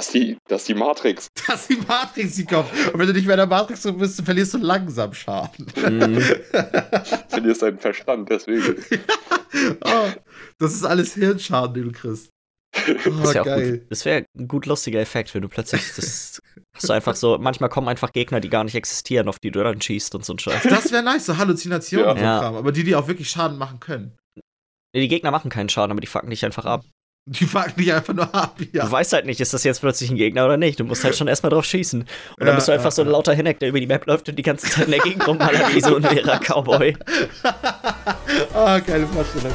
Das ist die, das ist die Matrix. Das ist die Matrix, die kommt. Und wenn du nicht mehr in der Matrix bist, verlierst du langsam Schaden. Mhm. verlierst deinen Verstand, deswegen. oh, das ist alles Hirnschaden, den du kriegst. Oh, das wäre wär ein gut lustiger Effekt, wenn du plötzlich das hast du einfach so, manchmal kommen einfach Gegner, die gar nicht existieren, auf die du dann schießt und so ein Scheiß. Das wäre nice, so Halluzinationen, ja. so Kram, aber die, die auch wirklich Schaden machen können. Nee, die Gegner machen keinen Schaden, aber die fucken dich einfach ab. Die fucken dich einfach nur ab, ja. Du weißt halt nicht, ist das jetzt plötzlich ein Gegner oder nicht. Du musst halt schon erstmal drauf schießen. Und dann ja, bist du einfach ja, so ein lauter Hineck, der über die Map läuft und die ganze Zeit in der Gegend rumballert wie so ein leerer Cowboy. Ah, oh, geile Vorstellung.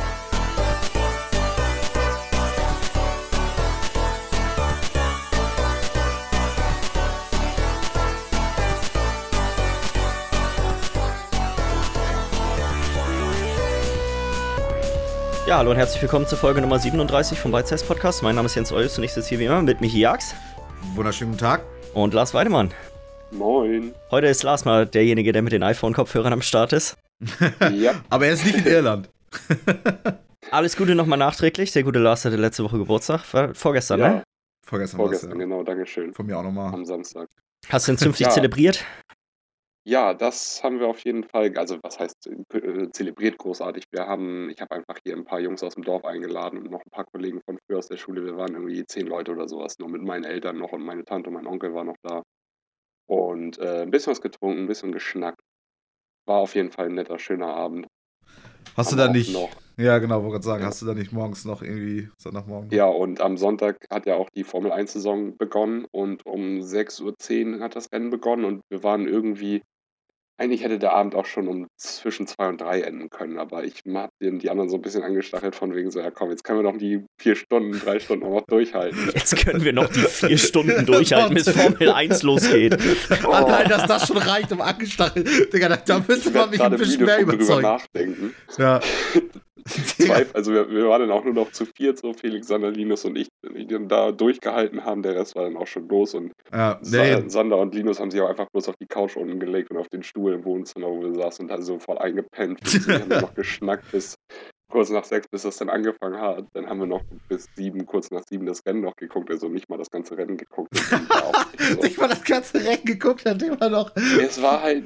Ja, hallo und herzlich willkommen zur Folge Nummer 37 vom Bite Podcast. Mein Name ist Jens Eus und ich sitze hier wie immer mit Michi Jax. Wunderschönen guten Tag. Und Lars Weidemann. Moin. Heute ist Lars mal derjenige, der mit den iPhone-Kopfhörern am Start ist. ja. Aber er ist nicht in Irland. Alles Gute nochmal nachträglich. Der gute Lars hatte letzte Woche Geburtstag. Vorgestern, ja. ne? Vorgestern, Vorgestern ja. genau. Dankeschön. Von mir auch nochmal. Am Samstag. Hast du ihn zünftig ja. zelebriert? Ja, das haben wir auf jeden Fall, also was heißt äh, zelebriert großartig. Wir haben, ich habe einfach hier ein paar Jungs aus dem Dorf eingeladen und noch ein paar Kollegen von früher aus der Schule. Wir waren irgendwie zehn Leute oder sowas, nur mit meinen Eltern noch und meine Tante und mein Onkel war noch da. Und äh, ein bisschen was getrunken, ein bisschen geschnackt. War auf jeden Fall ein netter, schöner Abend. Hast du da nicht, noch, ja genau, wollte gerade sagen, ja. hast du da nicht morgens noch irgendwie, Sonntagmorgen? Ja, und am Sonntag hat ja auch die Formel 1-Saison begonnen und um 6.10 Uhr hat das Rennen begonnen und wir waren irgendwie eigentlich hätte der Abend auch schon um zwischen zwei und drei enden können, aber ich habe die anderen so ein bisschen angestachelt von wegen so, ja komm, jetzt können wir noch die vier Stunden, drei Stunden noch durchhalten. Jetzt können wir noch die vier Stunden durchhalten, bis Formel 1 losgeht. Oh. Allein, dass das schon reicht, um angestachelt. Digga, da, da müsste man mich ein bisschen mehr überzeugen. nachdenken. Ja. Zwei, also wir, wir, waren dann auch nur noch zu viert, so Felix, Sander, Linus und ich, die dann da durchgehalten haben. Der Rest war dann auch schon los und ja, nee. Sander und Linus haben sich auch einfach bloß auf die Couch unten gelegt und auf den Stuhl im Wohnzimmer, wo wir saßen und da so voll eingepennt. wir haben noch geschnackt bis kurz nach sechs, bis das dann angefangen hat. Dann haben wir noch bis sieben, kurz nach sieben das Rennen noch geguckt, also nicht mal das ganze Rennen geguckt. nicht mal das ganze Rennen geguckt, hat immer noch. Es war halt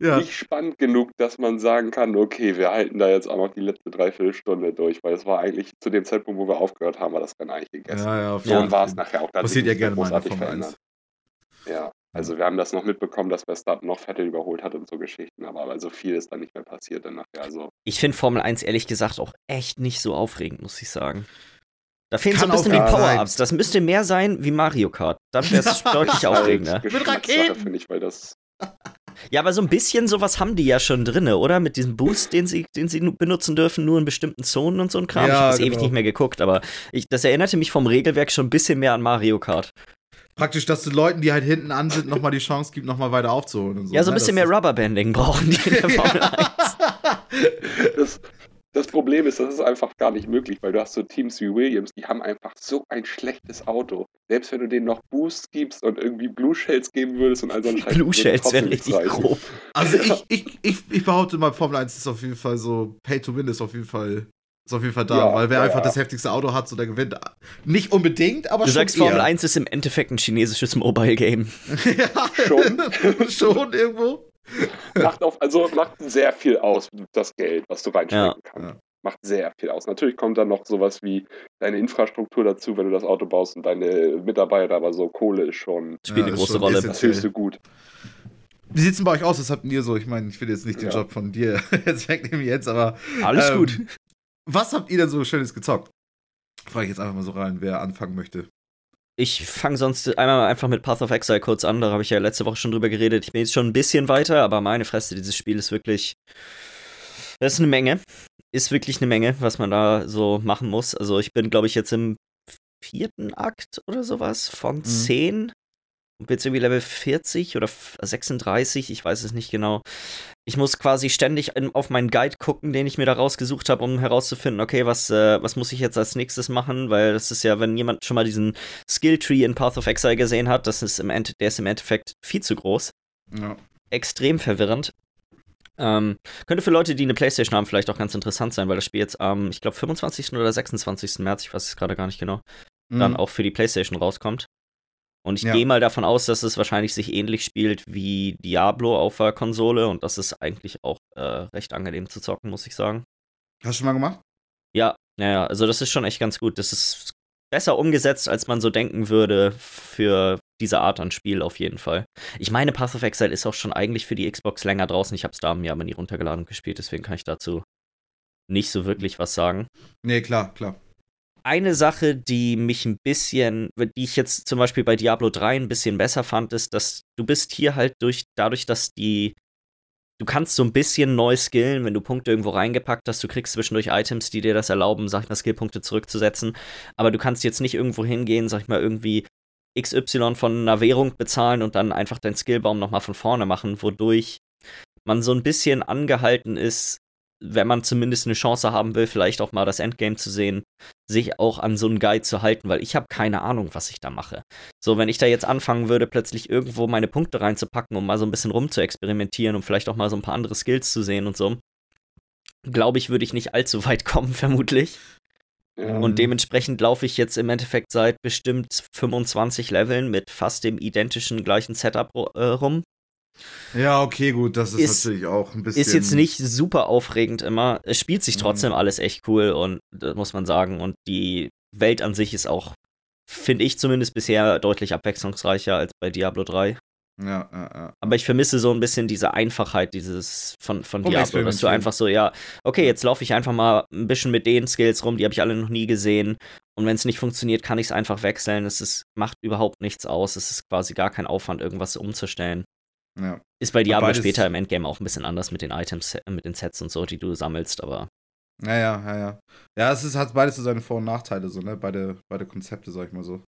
ja. nicht spannend genug, dass man sagen kann, okay, wir halten da jetzt auch noch die letzte Dreiviertelstunde durch, weil es war eigentlich zu dem Zeitpunkt, wo wir aufgehört haben, war das dann eigentlich gegessen. Ja, ja, so ja. war es nachher auch. Passiert ja gerne großartig mal verändert. Ja, also wir haben das noch mitbekommen, dass Verstappen noch Vettel überholt hat und so Geschichten, aber also viel ist dann nicht mehr passiert dann nachher. Also. Ich finde Formel 1 ehrlich gesagt auch echt nicht so aufregend, muss ich sagen. Da fehlen so ein bisschen die Power-Ups. Das müsste mehr sein wie Mario Kart. Dann wäre es deutlich aufregender. Mit Raketen! finde ich, weil das ja, aber so ein bisschen sowas haben die ja schon drin, oder? Mit diesem Boost, den sie, den sie benutzen dürfen, nur in bestimmten Zonen und so ein Kram. Ja, ich habe genau. ewig nicht mehr geguckt, aber ich, das erinnerte mich vom Regelwerk schon ein bisschen mehr an Mario Kart. Praktisch, dass du Leuten, die halt hinten an sind, nochmal die Chance gibt, nochmal weiter aufzuholen. Und so, ja, so ein ne? bisschen mehr Rubberbanding brauchen die in der Formel 1. das, das Problem ist, das ist einfach gar nicht möglich, weil du hast so Teams wie Williams, die haben einfach so ein schlechtes Auto. Selbst wenn du denen noch Boosts gibst und irgendwie Blue Shells geben würdest und all so ein Scheiß. Blue Shells wären richtig grob. Also ich, ich, ich, ich behaupte mal, Formel 1 ist auf jeden Fall so, Pay to Win ist auf jeden Fall ist auf jeden Fall da, ja, weil wer ja, einfach ja. das heftigste Auto hat, so der gewinnt. Nicht unbedingt, aber du schon. Du sagst, eher. Formel 1 ist im Endeffekt ein chinesisches Mobile Game. ja, schon. schon irgendwo. Macht auf, also macht sehr viel aus, das Geld, was du reinstecken kannst macht sehr viel aus. Natürlich kommt dann noch sowas wie deine Infrastruktur dazu, wenn du das Auto baust und deine Mitarbeiter, aber so Kohle ist schon. Spielt eine große Rolle. Das höchste Gut. Wie sieht es denn bei euch aus? Was habt ihr so? Ich meine, ich will jetzt nicht den ja. Job von dir jetzt wegnehmen jetzt, aber. Alles ähm, gut. Was habt ihr denn so Schönes gezockt? Frage ich jetzt einfach mal so rein, wer anfangen möchte. Ich fange sonst einmal einfach mit Path of Exile kurz an. Da habe ich ja letzte Woche schon drüber geredet. Ich bin jetzt schon ein bisschen weiter, aber meine Fresse, dieses Spiel ist wirklich. Das ist eine Menge ist wirklich eine Menge, was man da so machen muss. Also ich bin, glaube ich, jetzt im vierten Akt oder sowas von mhm. 10. Und bin jetzt irgendwie Level 40 oder 36, ich weiß es nicht genau. Ich muss quasi ständig auf meinen Guide gucken, den ich mir da rausgesucht habe, um herauszufinden, okay, was, äh, was muss ich jetzt als nächstes machen, weil das ist ja, wenn jemand schon mal diesen Skilltree in Path of Exile gesehen hat, das ist im End der ist im Endeffekt viel zu groß. Ja. Extrem verwirrend. Ähm, könnte für Leute, die eine Playstation haben, vielleicht auch ganz interessant sein, weil das Spiel jetzt am, ich glaube, 25. oder 26. März, ich weiß es gerade gar nicht genau, mhm. dann auch für die Playstation rauskommt. Und ich Ja. gehe mal davon aus, dass es wahrscheinlich sich ähnlich spielt wie Diablo auf der Konsole und das ist eigentlich auch äh, recht angenehm zu zocken, muss ich sagen. Hast du schon mal gemacht? Ja, naja, also das ist schon echt ganz gut. Das ist besser umgesetzt, als man so denken würde für diese Art an Spiel auf jeden Fall. Ich meine, Path of Exile ist auch schon eigentlich für die Xbox länger draußen. Ich habe es da mir aber nie runtergeladen und gespielt, deswegen kann ich dazu nicht so wirklich was sagen. Nee, klar, klar. Eine Sache, die mich ein bisschen, die ich jetzt zum Beispiel bei Diablo 3 ein bisschen besser fand, ist, dass du bist hier halt durch, dadurch, dass die, du kannst so ein bisschen neu skillen, wenn du Punkte irgendwo reingepackt hast, du kriegst zwischendurch Items, die dir das erlauben, sag ich mal, Skillpunkte zurückzusetzen, aber du kannst jetzt nicht irgendwo hingehen, sag ich mal, irgendwie XY von einer Währung bezahlen und dann einfach deinen Skillbaum nochmal von vorne machen, wodurch man so ein bisschen angehalten ist, wenn man zumindest eine Chance haben will, vielleicht auch mal das Endgame zu sehen, sich auch an so einen Guide zu halten, weil ich habe keine Ahnung, was ich da mache. So, wenn ich da jetzt anfangen würde, plötzlich irgendwo meine Punkte reinzupacken, um mal so ein bisschen rum zu experimentieren, um vielleicht auch mal so ein paar andere Skills zu sehen und so, glaube ich, würde ich nicht allzu weit kommen, vermutlich. Ja. Und dementsprechend laufe ich jetzt im Endeffekt seit bestimmt 25 Leveln mit fast dem identischen gleichen Setup äh, rum. Ja, okay, gut, das ist, Ist- natürlich auch ein bisschen. Ist jetzt nicht super aufregend immer. Es spielt sich Mhm. trotzdem alles echt cool und das muss man sagen. Und die Welt an sich ist auch, finde ich zumindest bisher, deutlich abwechslungsreicher als bei Diablo 3. Ja, ja, ja. Aber ich vermisse so ein bisschen diese Einfachheit dieses von, von Diablo, dass du einfach so, ja, okay, jetzt laufe ich einfach mal ein bisschen mit den Skills rum, die habe ich alle noch nie gesehen. Und wenn es nicht funktioniert, kann ich es einfach wechseln. Es ist, macht überhaupt nichts aus. Es ist quasi gar kein Aufwand, irgendwas umzustellen. Ja. Ist bei Diablo später im Endgame auch ein bisschen anders mit den Items, mit den Sets und so, die du sammelst, aber Ja, ja, ja, ja. Ja, es ist, hat beides so seine Vor- und Nachteile, so, ne? Beide, beide Konzepte, sag ich mal so.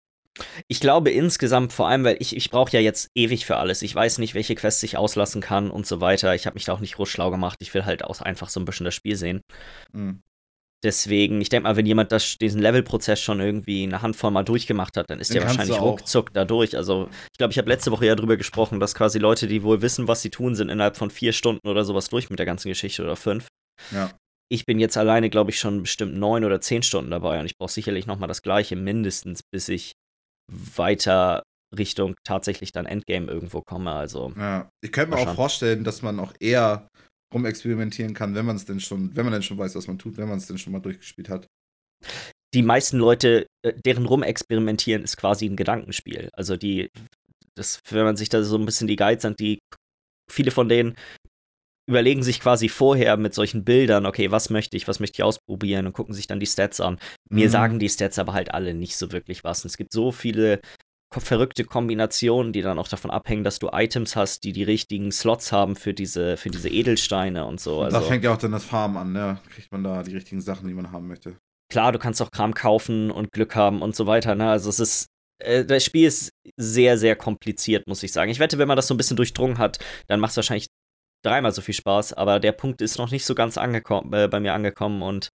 ich glaube insgesamt, vor allem, weil ich, ich brauche ja jetzt ewig für alles. Ich weiß nicht, welche Quests ich auslassen kann und so weiter. Ich habe mich da auch nicht groß schlau gemacht. Ich will halt auch einfach so ein bisschen das Spiel sehen. Mhm. Deswegen, ich denke mal, wenn jemand das, diesen Levelprozess schon irgendwie eine Handvoll mal durchgemacht hat, dann ist Den der wahrscheinlich ruckzuck da durch. Also, ich glaube, ich habe letzte Woche ja drüber gesprochen, dass quasi Leute, die wohl wissen, was sie tun, sind innerhalb von vier Stunden oder sowas durch mit der ganzen Geschichte oder fünf. Ja. Ich bin jetzt alleine, glaube ich, schon bestimmt neun oder zehn Stunden dabei und ich brauche sicherlich nochmal das Gleiche, mindestens, bis ich weiter Richtung tatsächlich dann Endgame irgendwo komme. Also, Ja. Ich könnte mir auch vorstellen, dass man auch eher rumexperimentieren kann, wenn man es denn schon, wenn man denn schon weiß, was man tut, wenn man es denn schon mal durchgespielt hat. die meisten Leute, äh, deren Rumexperimentieren ist quasi ein Gedankenspiel. Also die, das, wenn man sich da so ein bisschen die Guides an, die viele von denen überlegen sich quasi vorher mit solchen Bildern, okay, was möchte ich, was möchte ich ausprobieren und gucken sich dann die Stats an. Mir Mhm. sagen die Stats aber halt alle nicht so wirklich was. Und es gibt so viele verrückte Kombinationen, die dann auch davon abhängen, dass du Items hast, die die richtigen Slots haben für diese, für diese Edelsteine und so. Und da Also, fängt ja auch dann das Farmen an, ne? Kriegt man da die richtigen Sachen, die man haben möchte. klar, du kannst auch Kram kaufen und Glück haben und so weiter. Ne? Also es ist, äh, das Spiel ist sehr, sehr kompliziert, muss ich sagen. Ich wette, wenn man das so ein bisschen durchdrungen hat, dann macht es wahrscheinlich dreimal so viel Spaß, aber der Punkt ist noch nicht so ganz angekommen, äh, bei mir angekommen und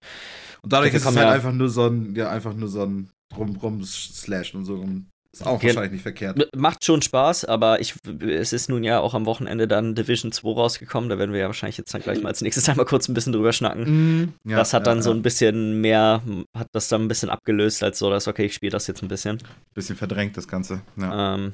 Und dadurch ist es halt man- einfach nur so ein, ja, einfach nur so ein rum, rum slashen und so. Und ist auch Gen- wahrscheinlich nicht verkehrt. macht schon Spaß, aber ich, es ist nun ja auch am Wochenende dann Division 2 rausgekommen, da werden wir ja wahrscheinlich jetzt dann gleich mal als nächstes einmal kurz ein bisschen drüber schnacken. Mhm. Ja, das hat ja, dann so ja. ein bisschen mehr, hat das dann ein bisschen abgelöst, als so, dass, okay, ich spiele das jetzt ein bisschen. bisschen verdrängt, das Ganze. Ja. Ähm,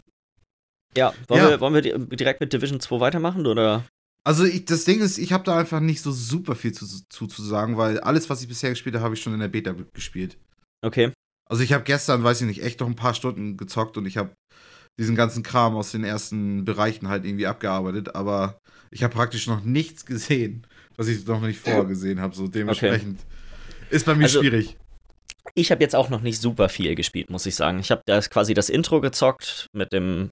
ja, wollen. Wir, wollen wir di- direkt mit Division 2 weitermachen oder? Also ich, das Ding ist, ich habe da einfach nicht so super viel zu, zu, zu sagen, weil alles, was ich bisher gespielt habe, habe ich schon in der Beta gespielt. Okay. Also ich habe gestern, weiß ich nicht, echt noch ein paar Stunden gezockt und ich habe diesen ganzen Kram aus den ersten Bereichen halt irgendwie abgearbeitet, aber ich habe praktisch noch nichts gesehen, was ich noch nicht vorher gesehen habe. So dementsprechend ist bei mir Also- schwierig. Ich habe jetzt auch noch nicht super viel gespielt, muss ich sagen. Ich habe da quasi das Intro gezockt mit dem,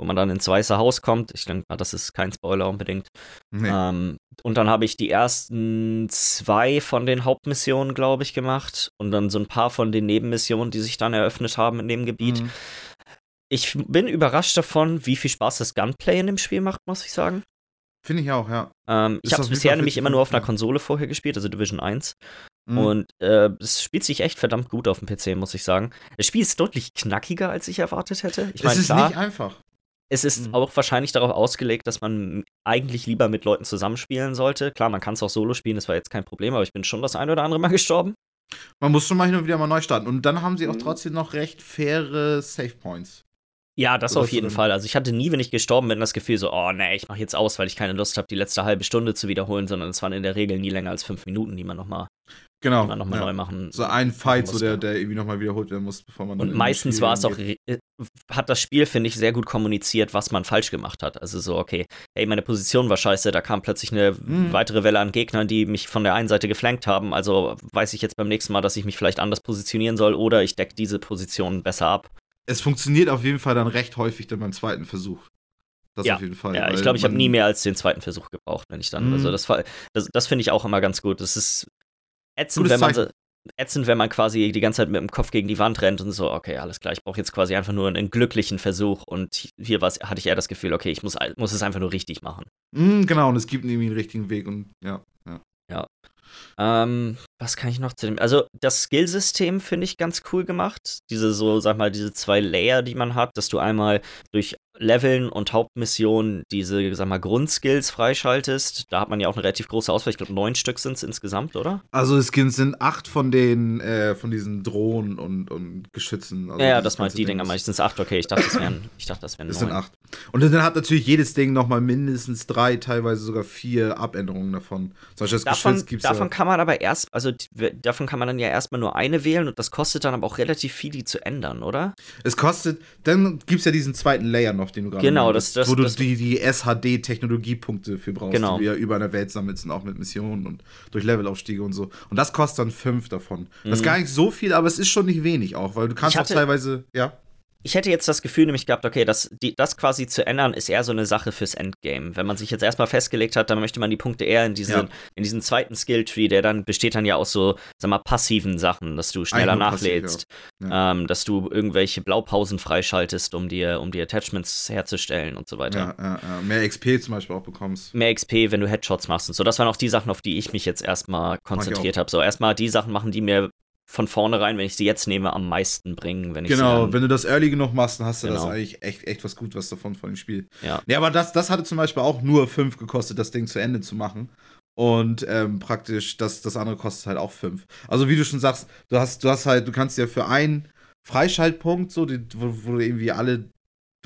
wo man dann ins Weiße Haus kommt. Ich denke mal, das ist kein Spoiler unbedingt. Nee. Ähm, und dann habe ich die ersten zwei von den Hauptmissionen, glaube ich, gemacht. Und dann so ein paar von den Nebenmissionen, die sich dann eröffnet haben in dem Gebiet. Mhm. Ich bin überrascht davon, wie viel Spaß das Gunplay in dem Spiel macht, muss ich sagen. Finde ich auch, ja. Ähm, ich habe es bisher nämlich immer nur auf einer. Konsole vorher gespielt, also Division 1. Mhm. Und äh, es spielt sich echt verdammt gut auf dem PC, muss ich sagen. Das Spiel ist deutlich knackiger, als ich erwartet hätte. Ich es meine, ist klar, nicht einfach. Es ist Mhm. auch wahrscheinlich darauf ausgelegt, dass man eigentlich lieber mit Leuten zusammenspielen sollte. Klar, man kann es auch solo spielen, das war jetzt kein Problem, aber ich bin schon das ein oder andere Mal gestorben. Man muss schon mal hin und wieder mal neu starten. Und dann haben sie auch Mhm. trotzdem noch recht faire Save Points. Ja, das So, auf jeden Fall. Also ich hatte nie, wenn ich gestorben bin, das Gefühl so, oh nee, ich mache jetzt aus, weil ich keine Lust habe, die letzte halbe Stunde zu wiederholen, sondern es waren in der Regel nie länger als fünf Minuten, die man nochmal Genau. noch mal ja. neu machen So ein Fight, so der, der irgendwie nochmal wiederholt werden muss, bevor man Und meistens war es auch, hat das Spiel, finde ich, sehr gut kommuniziert, was man falsch gemacht hat. Also so, okay, hey, meine Position war scheiße, da kam plötzlich eine Mhm. weitere Welle an Gegnern, die mich von der einen Seite geflankt haben. Also weiß ich jetzt beim nächsten Mal, dass ich mich vielleicht anders positionieren soll oder ich decke diese Position besser ab. Es funktioniert auf jeden Fall dann recht häufig dann beim zweiten Versuch. Das Ja, auf jeden Fall. Ja, ich glaube, ich habe nie mehr als den zweiten Versuch gebraucht, wenn ich dann. Mhm. Also das, das, das finde ich auch immer ganz gut. Das ist ätzend, Gutes wenn man Zeichen. ätzend, wenn man quasi die ganze Zeit mit dem Kopf gegen die Wand rennt und so, okay, alles klar, ich brauche jetzt quasi einfach nur einen glücklichen Versuch und hier war's, hatte ich eher das Gefühl, okay, ich muss, muss es einfach nur richtig machen. Mhm, genau, und es gibt irgendwie einen richtigen Weg und ja. ja. Ähm, was kann ich noch zu dem? Also, das Skillsystem finde ich ganz cool gemacht. Diese so, sag mal, diese zwei Layer, die man hat, dass du einmal durch Leveln und Hauptmissionen diese, sag mal, Grundskills freischaltest. Da hat man ja auch eine relativ große Auswahl. Ich glaube, neun Stück sind es insgesamt, oder? Also es sind- acht von den, äh, von diesen Drohnen und, und Geschützen. Also ja, ja, das meint die Ding Dinger, ist- meistens acht. Okay, ich dachte, das wären, ich dachte, das wären Das neun. sind acht. Und dann hat natürlich jedes Ding nochmal mindestens drei, teilweise sogar vier Abänderungen davon. Zum Beispiel das Davon, Geschütz gibt's davon ja. kann man aber erst, also die- davon kann man dann ja erstmal nur eine wählen und das kostet dann aber auch relativ viel, die zu ändern, oder? Es kostet, dann gibt es ja diesen zweiten Layer noch, den du gerade Genau, das- das- wo du das- die, die SHD-Technologiepunkte für brauchst, Genau. die du ja über einer Welt sammelst und auch mit Missionen und durch Levelaufstiege und so. Und das kostet dann fünf davon. Das ist Mhm. gar nicht so viel, aber es ist schon nicht wenig auch, weil du kannst Ich auch hatte- teilweise, ja. Ich hätte jetzt das Gefühl nämlich gehabt, okay, das, die, das quasi zu ändern, ist eher so eine Sache fürs Endgame. Wenn man sich jetzt erstmal festgelegt hat, dann möchte man die Punkte eher in diesen, Ja. in diesen zweiten Skilltree, der dann besteht dann ja aus so, sag mal, passiven Sachen, dass du schneller nur passiv, nachlädst, ja. Ähm, dass du irgendwelche Blaupausen freischaltest, um dir, um die Attachments herzustellen und so weiter. Ja. Mehr XP zum Beispiel auch bekommst. Mehr XP, wenn du Headshots machst und so. Das waren auch die Sachen, auf die ich mich jetzt erstmal konzentriert habe. So, erstmal die Sachen machen, die mir von vornherein, wenn ich sie jetzt nehme, am meisten bringen, wenn ich sie Genau, dann, wenn du das early genug machst, dann hast du das Genau. eigentlich echt, echt was gut was davon von dem Spiel. Ja. Ja, aber das, das hatte zum Beispiel auch nur 5 gekostet, das Ding zu Ende zu machen. Und ähm, praktisch, das, das andere kostet halt auch 5. Also wie du schon sagst, du hast, du hast halt, du kannst ja für einen Freischaltpunkt, so, die, wo, wo du irgendwie alle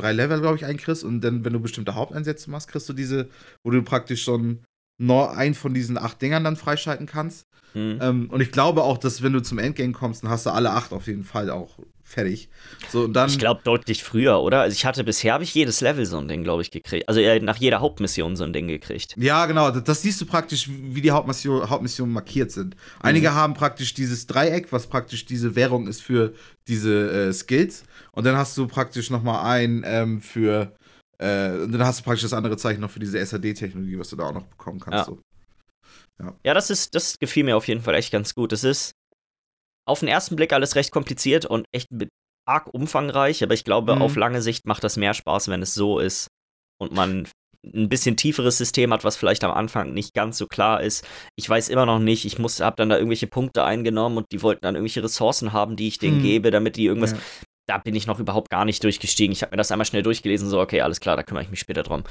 drei Level, glaube ich, einkriegst. Und dann, wenn du bestimmte Haupteinsätze machst, kriegst du diese, wo du praktisch schon nur einen von diesen acht Dingern dann freischalten kannst. Hm. Ähm, und ich glaube auch, dass wenn du zum Endgame kommst, dann hast du alle acht auf jeden Fall auch fertig. So, dann. Ich glaube deutlich früher, oder? Also ich hatte bisher habe ich jedes Level so ein Ding, glaube ich, gekriegt. Also äh, nach jeder Hauptmission so ein Ding gekriegt. Ja, genau. Das, das siehst du praktisch, wie die Hauptmission, Hauptmissionen markiert sind. Einige Mhm. haben praktisch dieses Dreieck, was praktisch diese Währung ist für diese äh, Skills. Und dann hast du praktisch nochmal ein ähm, für. Äh, und dann hast du praktisch das andere Zeichen noch für diese SAD-Technologie, was du da auch noch bekommen kannst. Ja. So. Ja, das ist, das gefiel mir auf jeden Fall echt ganz gut. Es ist auf den ersten Blick alles recht kompliziert und echt arg umfangreich, aber ich glaube, Mhm. auf lange Sicht macht das mehr Spaß, wenn es so ist und man ein bisschen tieferes System hat, was vielleicht am Anfang nicht ganz so klar ist. Ich weiß immer noch nicht, ich muss, hab dann da irgendwelche Punkte eingenommen und die wollten dann irgendwelche Ressourcen haben, die ich denen Hm. gebe, damit die irgendwas. Ja. Da bin ich noch überhaupt gar nicht durchgestiegen. Ich habe mir das einmal schnell durchgelesen, so, okay, alles klar, da kümmere ich mich später drum.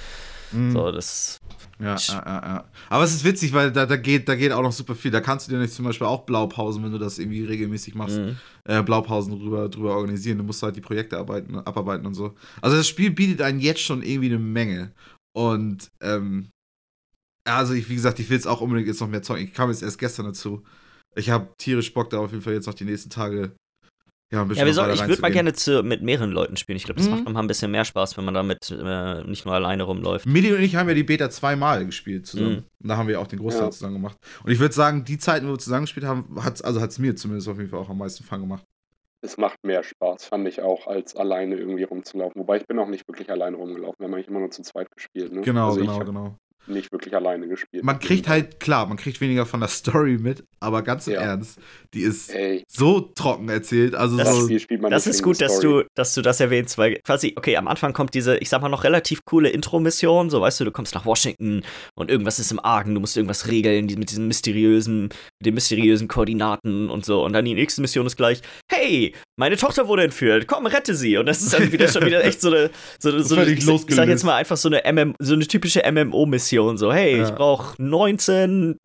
Mhm. So, das. Ja, ja, ja, ja. Aber es ist witzig, weil da, da, geht, da geht auch noch super viel. Da kannst du dir nicht zum Beispiel auch Blaupausen, wenn du das irgendwie regelmäßig machst, Mhm. äh, Blaupausen drüber, drüber organisieren. Du musst halt die Projekte arbeiten, abarbeiten und so. Also das Spiel bietet einen jetzt schon irgendwie eine Menge. Und ähm, also ich, wie gesagt, ich will jetzt auch unbedingt jetzt noch mehr zocken. Ich kam jetzt erst gestern dazu. Ich habe tierisch Bock da auf jeden Fall jetzt noch die nächsten Tage ja, ein bisschen Ja, wir weiter ich würde mal gerne zu, mit mehreren Leuten spielen. Ich glaube, das Mhm. macht nochmal ein bisschen mehr Spaß, wenn man damit äh, nicht nur alleine rumläuft. Millie und ich haben ja die Beta zweimal gespielt zusammen. Mhm. Und da haben wir auch den Großteil Ja. zusammen gemacht. Und ich würde sagen, die Zeiten, wo wir zusammen gespielt haben, hat's, also hat es mir zumindest auf jeden Fall auch am meisten Fun gemacht. Es macht mehr Spaß, fand ich auch, als alleine irgendwie rumzulaufen. Wobei ich bin auch nicht wirklich alleine rumgelaufen. Wir haben eigentlich immer nur zu zweit gespielt. Ne? Genau, also genau, genau. Nicht wirklich alleine gespielt. Man kriegt halt, klar, man kriegt weniger von der Story mit, aber ganz im Ja. Ernst, die ist Ey, so trocken erzählt. Also Das so, Spiel spielt man Das ist gut, dass du, dass du das erwähnst, weil quasi, okay, am Anfang kommt diese, ich sag mal, noch relativ coole Intro-Mission, so weißt du, du kommst nach Washington und irgendwas ist im Argen, du musst irgendwas regeln mit diesen mysteriösen, mit den mysteriösen Koordinaten und so. Und dann die nächste Mission ist gleich, hey, meine Tochter wurde entführt, komm, rette sie. Und das ist dann wieder schon wieder echt so eine, so, eine- so eine ich, ich sag jetzt mal einfach so eine MM, so eine typische MMO-Mission, so, hey, Ja. ich brauche 19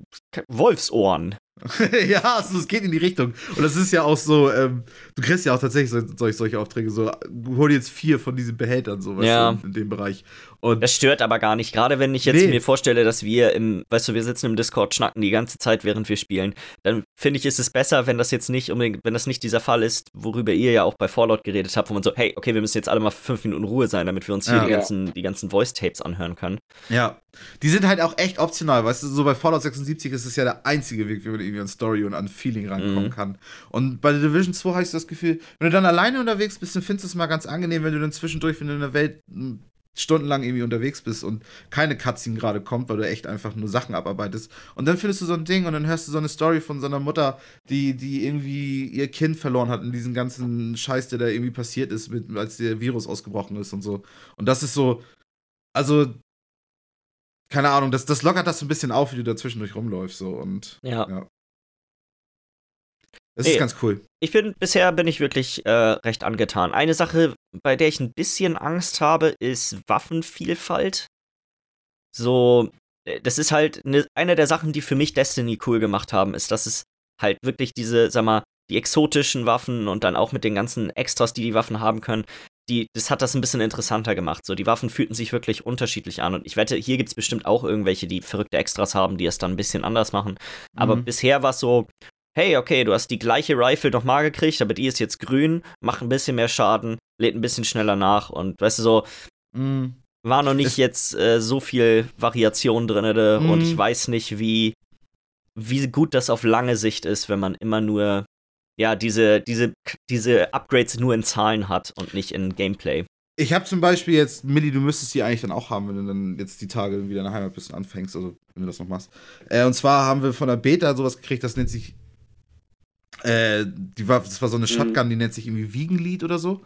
Wolfsohren. ja, also es geht in die Richtung. Und das ist ja auch so, ähm, du kriegst ja auch tatsächlich so, solche, solche Aufträge, so, hol jetzt vier von diesen Behältern, so, Ja. du, in, in dem Bereich. Und Das stört aber gar nicht. Gerade wenn ich jetzt Nee. mir vorstelle, dass wir im, weißt du, wir sitzen im Discord, schnacken die ganze Zeit, während wir spielen, dann finde ich, ist es besser, wenn das jetzt nicht unbedingt, wenn das nicht dieser Fall ist, worüber ihr ja auch bei Fallout geredet habt, wo man so, hey, okay, wir müssen jetzt alle mal fünf Minuten Ruhe sein, damit wir uns hier Ja. die ganzen, die ganzen Voice-Tapes anhören können. Ja, die sind halt auch echt optional, weißt du, so bei Fallout 76 ist es ja der einzige Weg, wie man irgendwie an Story und an Feeling rankommen Mhm. kann. Und bei The Division 2 habe ich das Gefühl, wenn du dann alleine unterwegs bist, dann findest du es mal ganz angenehm, wenn du dann zwischendurch, wenn du in der Welt m, stundenlang irgendwie unterwegs bist und keine Cutscene gerade kommt, weil du echt einfach nur Sachen abarbeitest. Und dann findest du so ein Ding und dann hörst du so eine Story von so einer Mutter, die, die irgendwie ihr Kind verloren hat in diesem ganzen Scheiß, der da irgendwie passiert ist, mit, als der Virus ausgebrochen ist und so. Und das ist so, also keine Ahnung, das, das lockert das so ein bisschen auf, wie du da zwischendurch rumläufst. So. Und Ja. Ja. Das Nee. ist ganz cool. Ich bin, bisher bin ich wirklich äh, recht angetan. Eine Sache, bei der ich ein bisschen Angst habe, ist Waffenvielfalt. So, äh, das ist halt ne, eine der Sachen, die für mich Destiny cool gemacht haben, ist, dass es halt wirklich diese, sag mal, die exotischen Waffen und dann auch mit den ganzen Extras, die die Waffen haben können, die, das hat das ein bisschen interessanter gemacht. So, die Waffen fühlten sich wirklich unterschiedlich an. Und ich wette, hier gibt es bestimmt auch irgendwelche, die verrückte Extras haben, die es dann ein bisschen anders machen. Aber Mhm. bisher war es so, hey, okay, du hast die gleiche Rifle nochmal gekriegt, aber die ist jetzt grün, macht ein bisschen mehr Schaden, lädt ein bisschen schneller nach und weißt du so, Mhm. war noch nicht Es- jetzt äh, so viel Variation drin und Mhm. ich weiß nicht, wie, wie gut das auf lange Sicht ist, wenn man immer nur ja, diese, diese, diese Upgrades nur in Zahlen hat und nicht in Gameplay. Ich habe zum Beispiel jetzt, Millie, du müsstest die eigentlich dann auch haben, wenn du dann jetzt die Tage wieder in der Heimat bist und anfängst, also wenn du das noch machst. Äh, und zwar haben wir von der Beta sowas gekriegt, das nennt sich, äh, die war, das war so eine Mhm. Shotgun, die nennt sich irgendwie Wiegenlied oder so.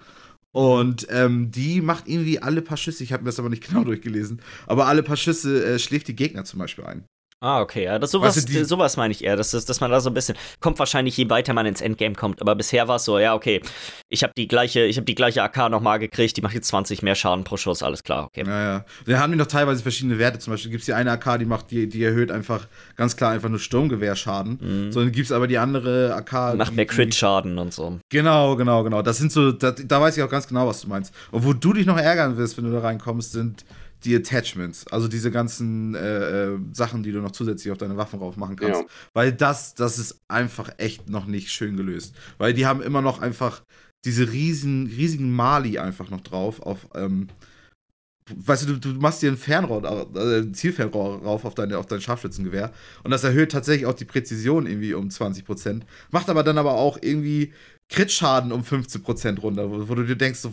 Und ähm, die macht irgendwie alle paar Schüsse, ich habe mir das aber nicht genau durchgelesen, aber alle paar Schüsse äh, schläft die Gegner zum Beispiel ein. Ah, okay, ja, das sowas, Weißt du, die- sowas meine ich eher, dass, das- dass man da so ein bisschen, kommt wahrscheinlich, je weiter man ins Endgame kommt, aber bisher war es so, ja, okay, ich habe die gleiche, ich habe die gleiche AK nochmal gekriegt, die macht jetzt 20 mehr Schaden pro Schuss, alles klar, okay. Naja. Da haben die noch teilweise verschiedene Werte. Zum Beispiel gibt es die eine AK, die macht, die, die erhöht einfach ganz klar einfach nur Sturmgewehrschaden. Mhm. So, dann gibt es aber die andere AK. Macht die- mehr Crit-Schaden und so. Genau, genau, genau. Das sind so, da, da weiß ich auch ganz genau, was du meinst. Und wo du dich noch ärgern wirst, wenn du da reinkommst, sind die Attachments. Also diese ganzen äh, äh, Sachen, die du noch zusätzlich auf deine Waffen drauf machen kannst. Ja. Weil das, das ist einfach echt noch nicht schön gelöst. Weil die haben immer noch einfach diese riesen, riesigen Mali einfach noch drauf auf, ähm, weißt du, du, du machst dir ein Fernrohr, äh, ein Zielfernrohr rauf auf, deine, auf dein Scharfschützengewehr und das erhöht tatsächlich auch die Präzision irgendwie um 20%, macht aber dann aber auch irgendwie Crit-Schaden um 15% runter, wo, wo du dir denkst, so,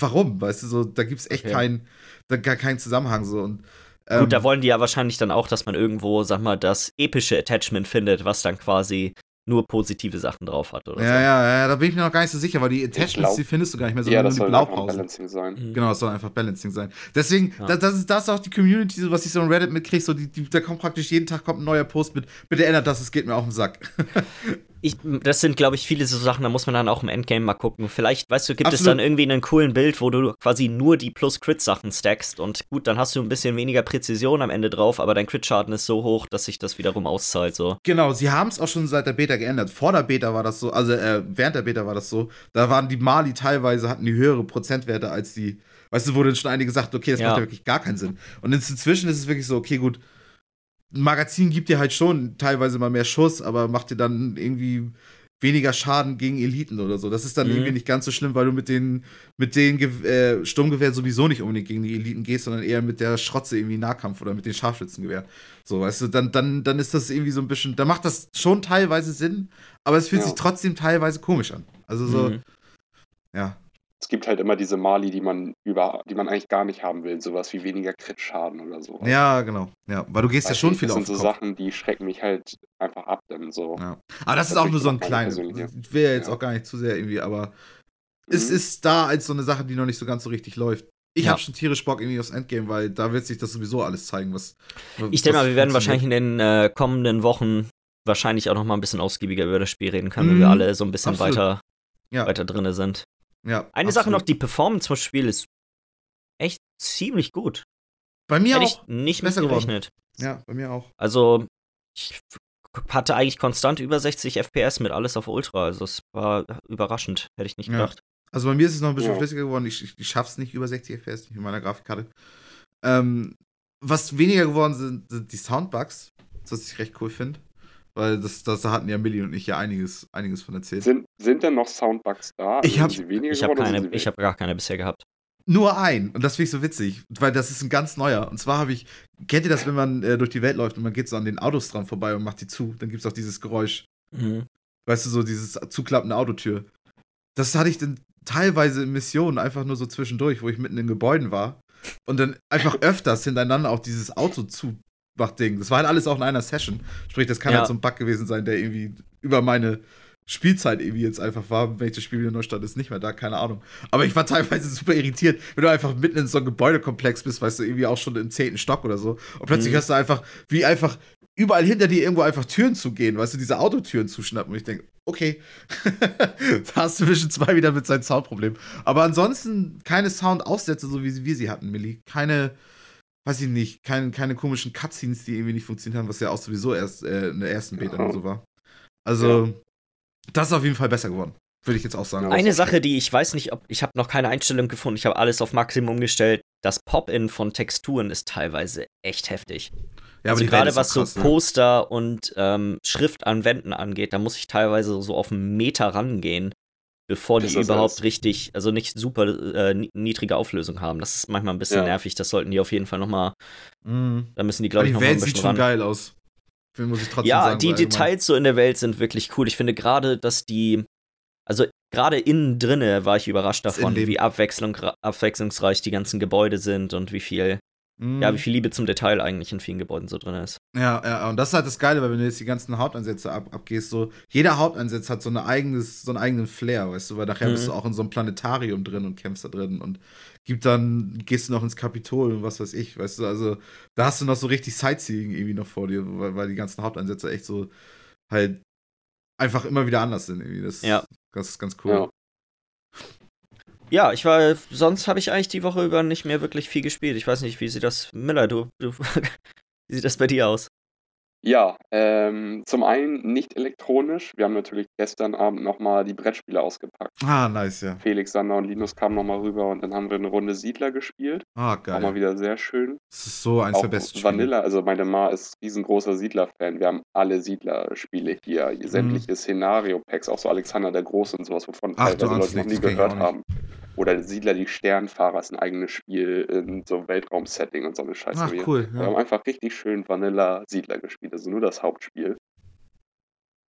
warum, weißt du, so, da gibt's echt Okay. keinen, da, gar keinen Zusammenhang so und ähm, Gut, da wollen die ja wahrscheinlich dann auch, dass man irgendwo, sag mal, das epische Attachment findet, was dann quasi nur positive Sachen drauf hat oder ja, ja, ja, da bin ich mir noch gar nicht so sicher, weil die Attachments, glaub- die findest du gar nicht mehr, Ja, sondern das nur soll die einfach ein Blaupausen. Balancing sein. so. Mhm. Genau, es soll einfach Balancing sein. Deswegen, Ja. das, das, ist, das ist auch die Community, so was ich so on Reddit mitkriege, so die, die, da kommt praktisch jeden Tag kommt ein neuer Post mit, bitte ändert das, es geht mir auf den Sack. Ich, das sind, glaube ich, viele so Sachen, da muss man dann auch im Endgame mal gucken. Vielleicht, weißt du, gibt es Absolut. dann irgendwie einen coolen Bild, wo du quasi nur die Plus-Crit-Sachen stackst und gut, dann hast du ein bisschen weniger Präzision am Ende drauf, aber dein Crit-Schaden ist so hoch, dass sich das wiederum auszahlt, so. Genau, sie haben es auch schon seit der Beta geändert. Vor der Beta war das so, also äh, während der Beta war das so, da waren die Mali teilweise, hatten die höhere Prozentwerte als die, weißt du, wurde schon einige gesagt, okay, das Ja. macht ja wirklich gar keinen Sinn. Und inzwischen ist es wirklich so, okay, gut, Magazin gibt dir halt schon teilweise mal mehr Schuss, aber macht dir dann irgendwie weniger Schaden gegen Eliten oder so. Das ist dann Mhm. irgendwie nicht ganz so schlimm, weil du mit den, mit den äh, Sturmgewehren sowieso nicht unbedingt gegen die Eliten gehst, sondern eher mit der Schrotze irgendwie Nahkampf oder mit den Scharfschützengewehr. So, weißt du, dann, dann, dann ist das irgendwie so ein bisschen, da macht das schon teilweise Sinn, aber es fühlt Ja. sich trotzdem teilweise komisch an. Also so, Mhm. ja. Es gibt halt immer diese Mali, die man über, die man eigentlich gar nicht haben will, sowas wie weniger Crit-Schaden oder so. Ja, genau. Ja, weil du gehst ja Weiß schon nicht, viel das auf sind den so Kopf. Sachen, die schrecken mich halt einfach ab, dann so. Ja. Aber das ist Das auch nur so ein ist kleines. Ich will ja jetzt Ja. auch gar nicht zu sehr irgendwie, aber es Mhm. ist da als so eine Sache, die noch nicht so ganz so richtig läuft. Ich Ja. habe schon tierisch Bock irgendwie aufs Endgame, weil da wird sich das sowieso alles zeigen, was. Ich denke mal, wir werden wahrscheinlich in den äh, kommenden Wochen wahrscheinlich auch noch mal ein bisschen ausgiebiger über das Spiel reden können, wenn Mhm. wir alle so ein bisschen Absolut. weiter, Ja. weiter drinne sind. Ja, Eine Sache noch, absolut. die Performance vom Spiel ist echt ziemlich gut. Bei mir Hätte auch. ich nicht besser geworden. gerechnet. Ja, bei mir auch. Also, ich hatte eigentlich konstant über 60 FPS mit alles auf Ultra. Also es war überraschend, hätte ich nicht Ja. gedacht. Also bei mir ist es noch ein bisschen Ja. flüssiger geworden. Ich, ich, ich schaff's nicht über 60 FPS nicht mit meiner Grafikkarte. Ähm, was weniger geworden sind, sind die Soundbugs, was ich recht cool finde. Weil das, das da hatten ja Millie und ich ja einiges, einiges von erzählt. Sind, sind denn noch Soundbugs da? Ich hab- habe oder keine, ich habe gar keine bisher gehabt. Nur ein. Und das finde ich so witzig, weil das ist ein ganz neuer. Und zwar habe ich, kennt ihr das, wenn man äh, durch die Welt läuft und man geht so an den Autos dran vorbei und macht die zu, dann gibt es auch dieses Geräusch. Mhm. Weißt du, so dieses zuklappende Autotür. Das hatte ich dann teilweise in Missionen einfach nur so zwischendurch, wo ich mitten in Gebäuden war. Und dann einfach öfters hintereinander auch dieses Auto Ding. Das war halt alles auch in einer Session. Sprich, das kann Ja. halt so ein Bug gewesen sein, der irgendwie über meine Spielzeit irgendwie jetzt einfach war. Wenn ich das Spiel wieder neu starte, ist nicht mehr da, keine Ahnung. Aber ich war teilweise super irritiert, wenn du einfach mitten in so einem Gebäudekomplex bist, weißt du, irgendwie auch schon im zehnten Stock oder so. Und plötzlich Mhm. hörst du einfach, wie einfach überall hinter dir irgendwo einfach Türen zugehen, weißt du, diese Autotüren zuschnappen. Und ich denke, okay, da hast du Vision 2 wieder mit seinem Soundproblem. Aber ansonsten keine Soundaussätze, so wie wir sie hatten, Millie. Keine, weiß ich nicht, keine, keine komischen Cutscenes, die irgendwie nicht funktioniert haben, was ja auch sowieso erst äh, in der ersten Beta nur so war. Also, das ist auf jeden Fall besser geworden. Würde ich jetzt auch sagen. Ja. Eine Sache, die ich weiß nicht, ob ich habe noch keine Einstellung gefunden. Ich habe alles auf Maximum gestellt. Das Pop-in von Texturen ist teilweise echt heftig. Ja, also gerade was so krass, ne? Poster und ähm, Schrift an Wänden angeht, da muss ich teilweise so auf einen Meter rangehen, bevor die das überhaupt ist. richtig, also nicht super äh, ni- niedrige Auflösung haben. Das ist manchmal ein bisschen Ja. nervig. Das sollten die auf jeden Fall noch mal. Mhm. Da müssen die glaube ich die noch mal ein Welt sieht schon ran. geil aus. Muss ich trotzdem Ja, sagen, die allgemein. Details so in der Welt sind wirklich cool. Ich finde gerade, dass die, also gerade innen drinne war ich überrascht davon, wie abwechslung, abwechslungsreich die ganzen Gebäude sind und wie viel, Mhm. ja, wie viel Liebe zum Detail eigentlich in vielen Gebäuden so drin ist. Ja, ja, und das ist halt das Geile, weil wenn du jetzt die ganzen Hauptansätze ab, abgehst, so, jeder Hauptansatz hat so, eine eigenes, so einen eigenen Flair, weißt du, weil nachher Mhm. bist du auch in so einem Planetarium drin und kämpfst da drin und gibt dann, gehst du noch ins Kapitol und was weiß ich, weißt du, also da hast du noch so richtig Sightseeing irgendwie noch vor dir, weil, weil die ganzen Hauptansätze echt so halt einfach immer wieder anders sind irgendwie. Das, Ja. das ist ganz cool. Ja. Ja, ich war, sonst habe ich eigentlich die Woche über nicht mehr wirklich viel gespielt. Ich weiß nicht, wie sieht das, Miller, du, du wie sieht das bei dir aus? Ja, ähm, zum einen nicht elektronisch. Wir haben natürlich gestern Abend nochmal die Brettspiele ausgepackt. Ah, nice, ja. Felix, Sander und Linus kamen nochmal rüber und dann haben wir eine Runde Siedler gespielt. Ah, Auch mal geil. wieder sehr schön. Das ist so eins Auch der besten Spiele. Vanilla, also meine Ma ist riesengroßer Siedler-Fan. Wir haben alle Siedler-Spiele hier. Mhm. Sämtliche Szenario-Packs, auch so Alexander der Große und sowas, wovon Ach, teilweise Leute noch nie gehört auch nicht. Oder Siedler, die Sternfahrer, ist ein eigenes Spiel in so Weltraum-Setting und so eine Scheiße. Ach, cool. Wir haben Ja. einfach richtig schön Vanilla Siedler gespielt, also nur das Hauptspiel.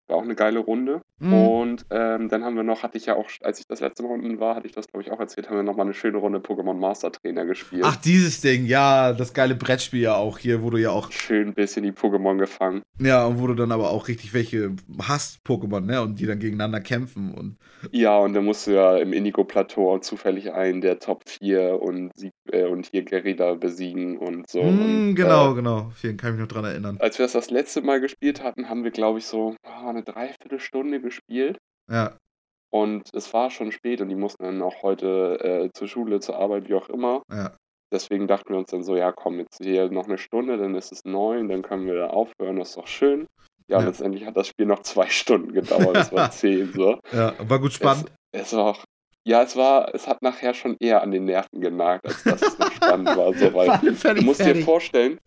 War auch eine geile Runde. Mhm. Und ähm, dann haben wir noch, hatte ich ja auch, als ich das letzte Mal unten war, hatte ich das glaube ich auch erzählt, haben wir nochmal eine schöne Runde Pokémon Master Trainer gespielt. Ach, dieses Ding, ja, das geile Brettspiel ja auch hier, wo du ja auch Schön ein bisschen die Pokémon gefangen. Ja, und wo du dann aber auch richtig welche hast, Pokémon, ne? Und die dann gegeneinander kämpfen und. Ja, und dann musst du ja im Indigo-Plateau auch zufällig einen der Top 4 und, äh, und hier Gerida besiegen und so. Hm, und, genau, Äh, genau. Vielen kann ich mich noch dran erinnern. als wir das das letzte Mal gespielt hatten, haben wir, glaube ich, so ah, eine Dreiviertelstunde gespielt. Ja. Und es war schon spät und die mussten dann auch heute äh, zur Schule, zur Arbeit, wie auch immer. Ja. Deswegen dachten wir uns dann so, ja komm, jetzt hier noch eine Stunde, dann ist es neun, dann können wir aufhören, das ist doch schön. Ja, Ja. letztendlich hat das Spiel noch zwei Stunden gedauert, es war zehn so. Ja, war gut spannend. Es, es war auch, ja, es war, es hat nachher schon eher an den Nerven genagt, als dass es noch spannend war. So, weil völlig du musst dir fertig. vorstellen,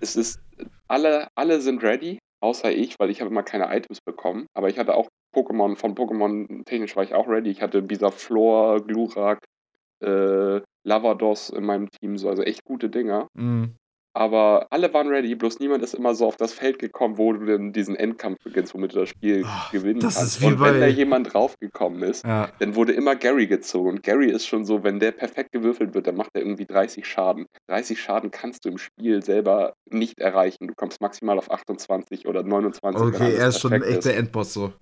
es ist, alle, alle sind ready, außer ich, weil ich habe immer keine Items bekommen. Aber ich hatte auch Pokémon, von Pokémon technisch war ich auch ready. Ich hatte Bisaflor, Glurak, äh, Lavados in meinem Team, so, also echt gute Dinger. Mhm. Aber alle waren ready, bloß niemand ist immer so auf das Feld gekommen, wo du denn diesen Endkampf beginnst, womit du das Spiel Ah, gewinnen das kannst. ist wie Und wenn da jemand draufgekommen ist, Ja. dann wurde immer Gary gezogen. Und Gary ist schon so, wenn der perfekt gewürfelt wird, dann macht er irgendwie 30 Schaden. 30 Schaden kannst du im Spiel selber nicht erreichen. Du kommst maximal auf 28 oder 29. wenn Okay, er ist schon ein echter Endboss so.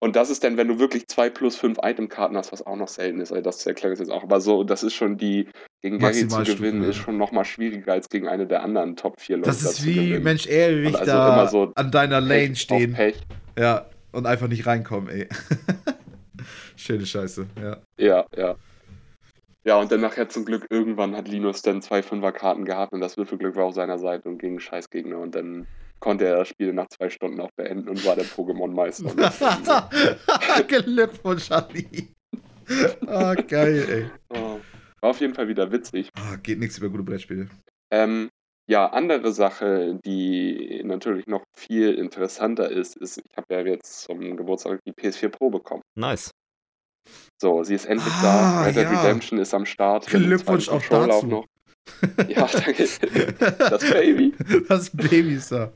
Und das ist dann, wenn du wirklich 2 plus 5 Itemkarten hast, was auch noch selten ist. Also das erkläre ich jetzt auch. Aber so, das ist schon die, gegen Gary zu gewinnen, ja. ist schon nochmal schwieriger als gegen eine der anderen Top 4 Leute. Das ist wie. Mensch Ehrlich Und also da immer so an deiner Lane Pech auf stehen. Pech. Ja, und einfach nicht reinkommen, ey. Schöne Scheiße, ja. Ja, ja. Ja, und dann nachher zum Glück irgendwann hat Linus dann zwei Fünfer-Karten gehabt und das Würfelglück war auf seiner Seite und gegen Scheißgegner und dann konnte er das Spiel nach zwei Stunden auch beenden und war der Pokémon-Meister. Glückwunsch, Ali. Ah, geil, ey. Oh, War auf jeden Fall wieder witzig. Ah, geht nichts über gute Brettspiele. Ähm, ja, andere Sache, die natürlich noch viel interessanter ist, ist, ich habe ja jetzt zum Geburtstag die PS4 Pro bekommen. Nice. So, sie ist endlich Ah, da. Red Dead ja. Redemption ist am Start. Glückwunsch auch dazu. noch. Ja, danke. Das Baby. Das Baby ist da.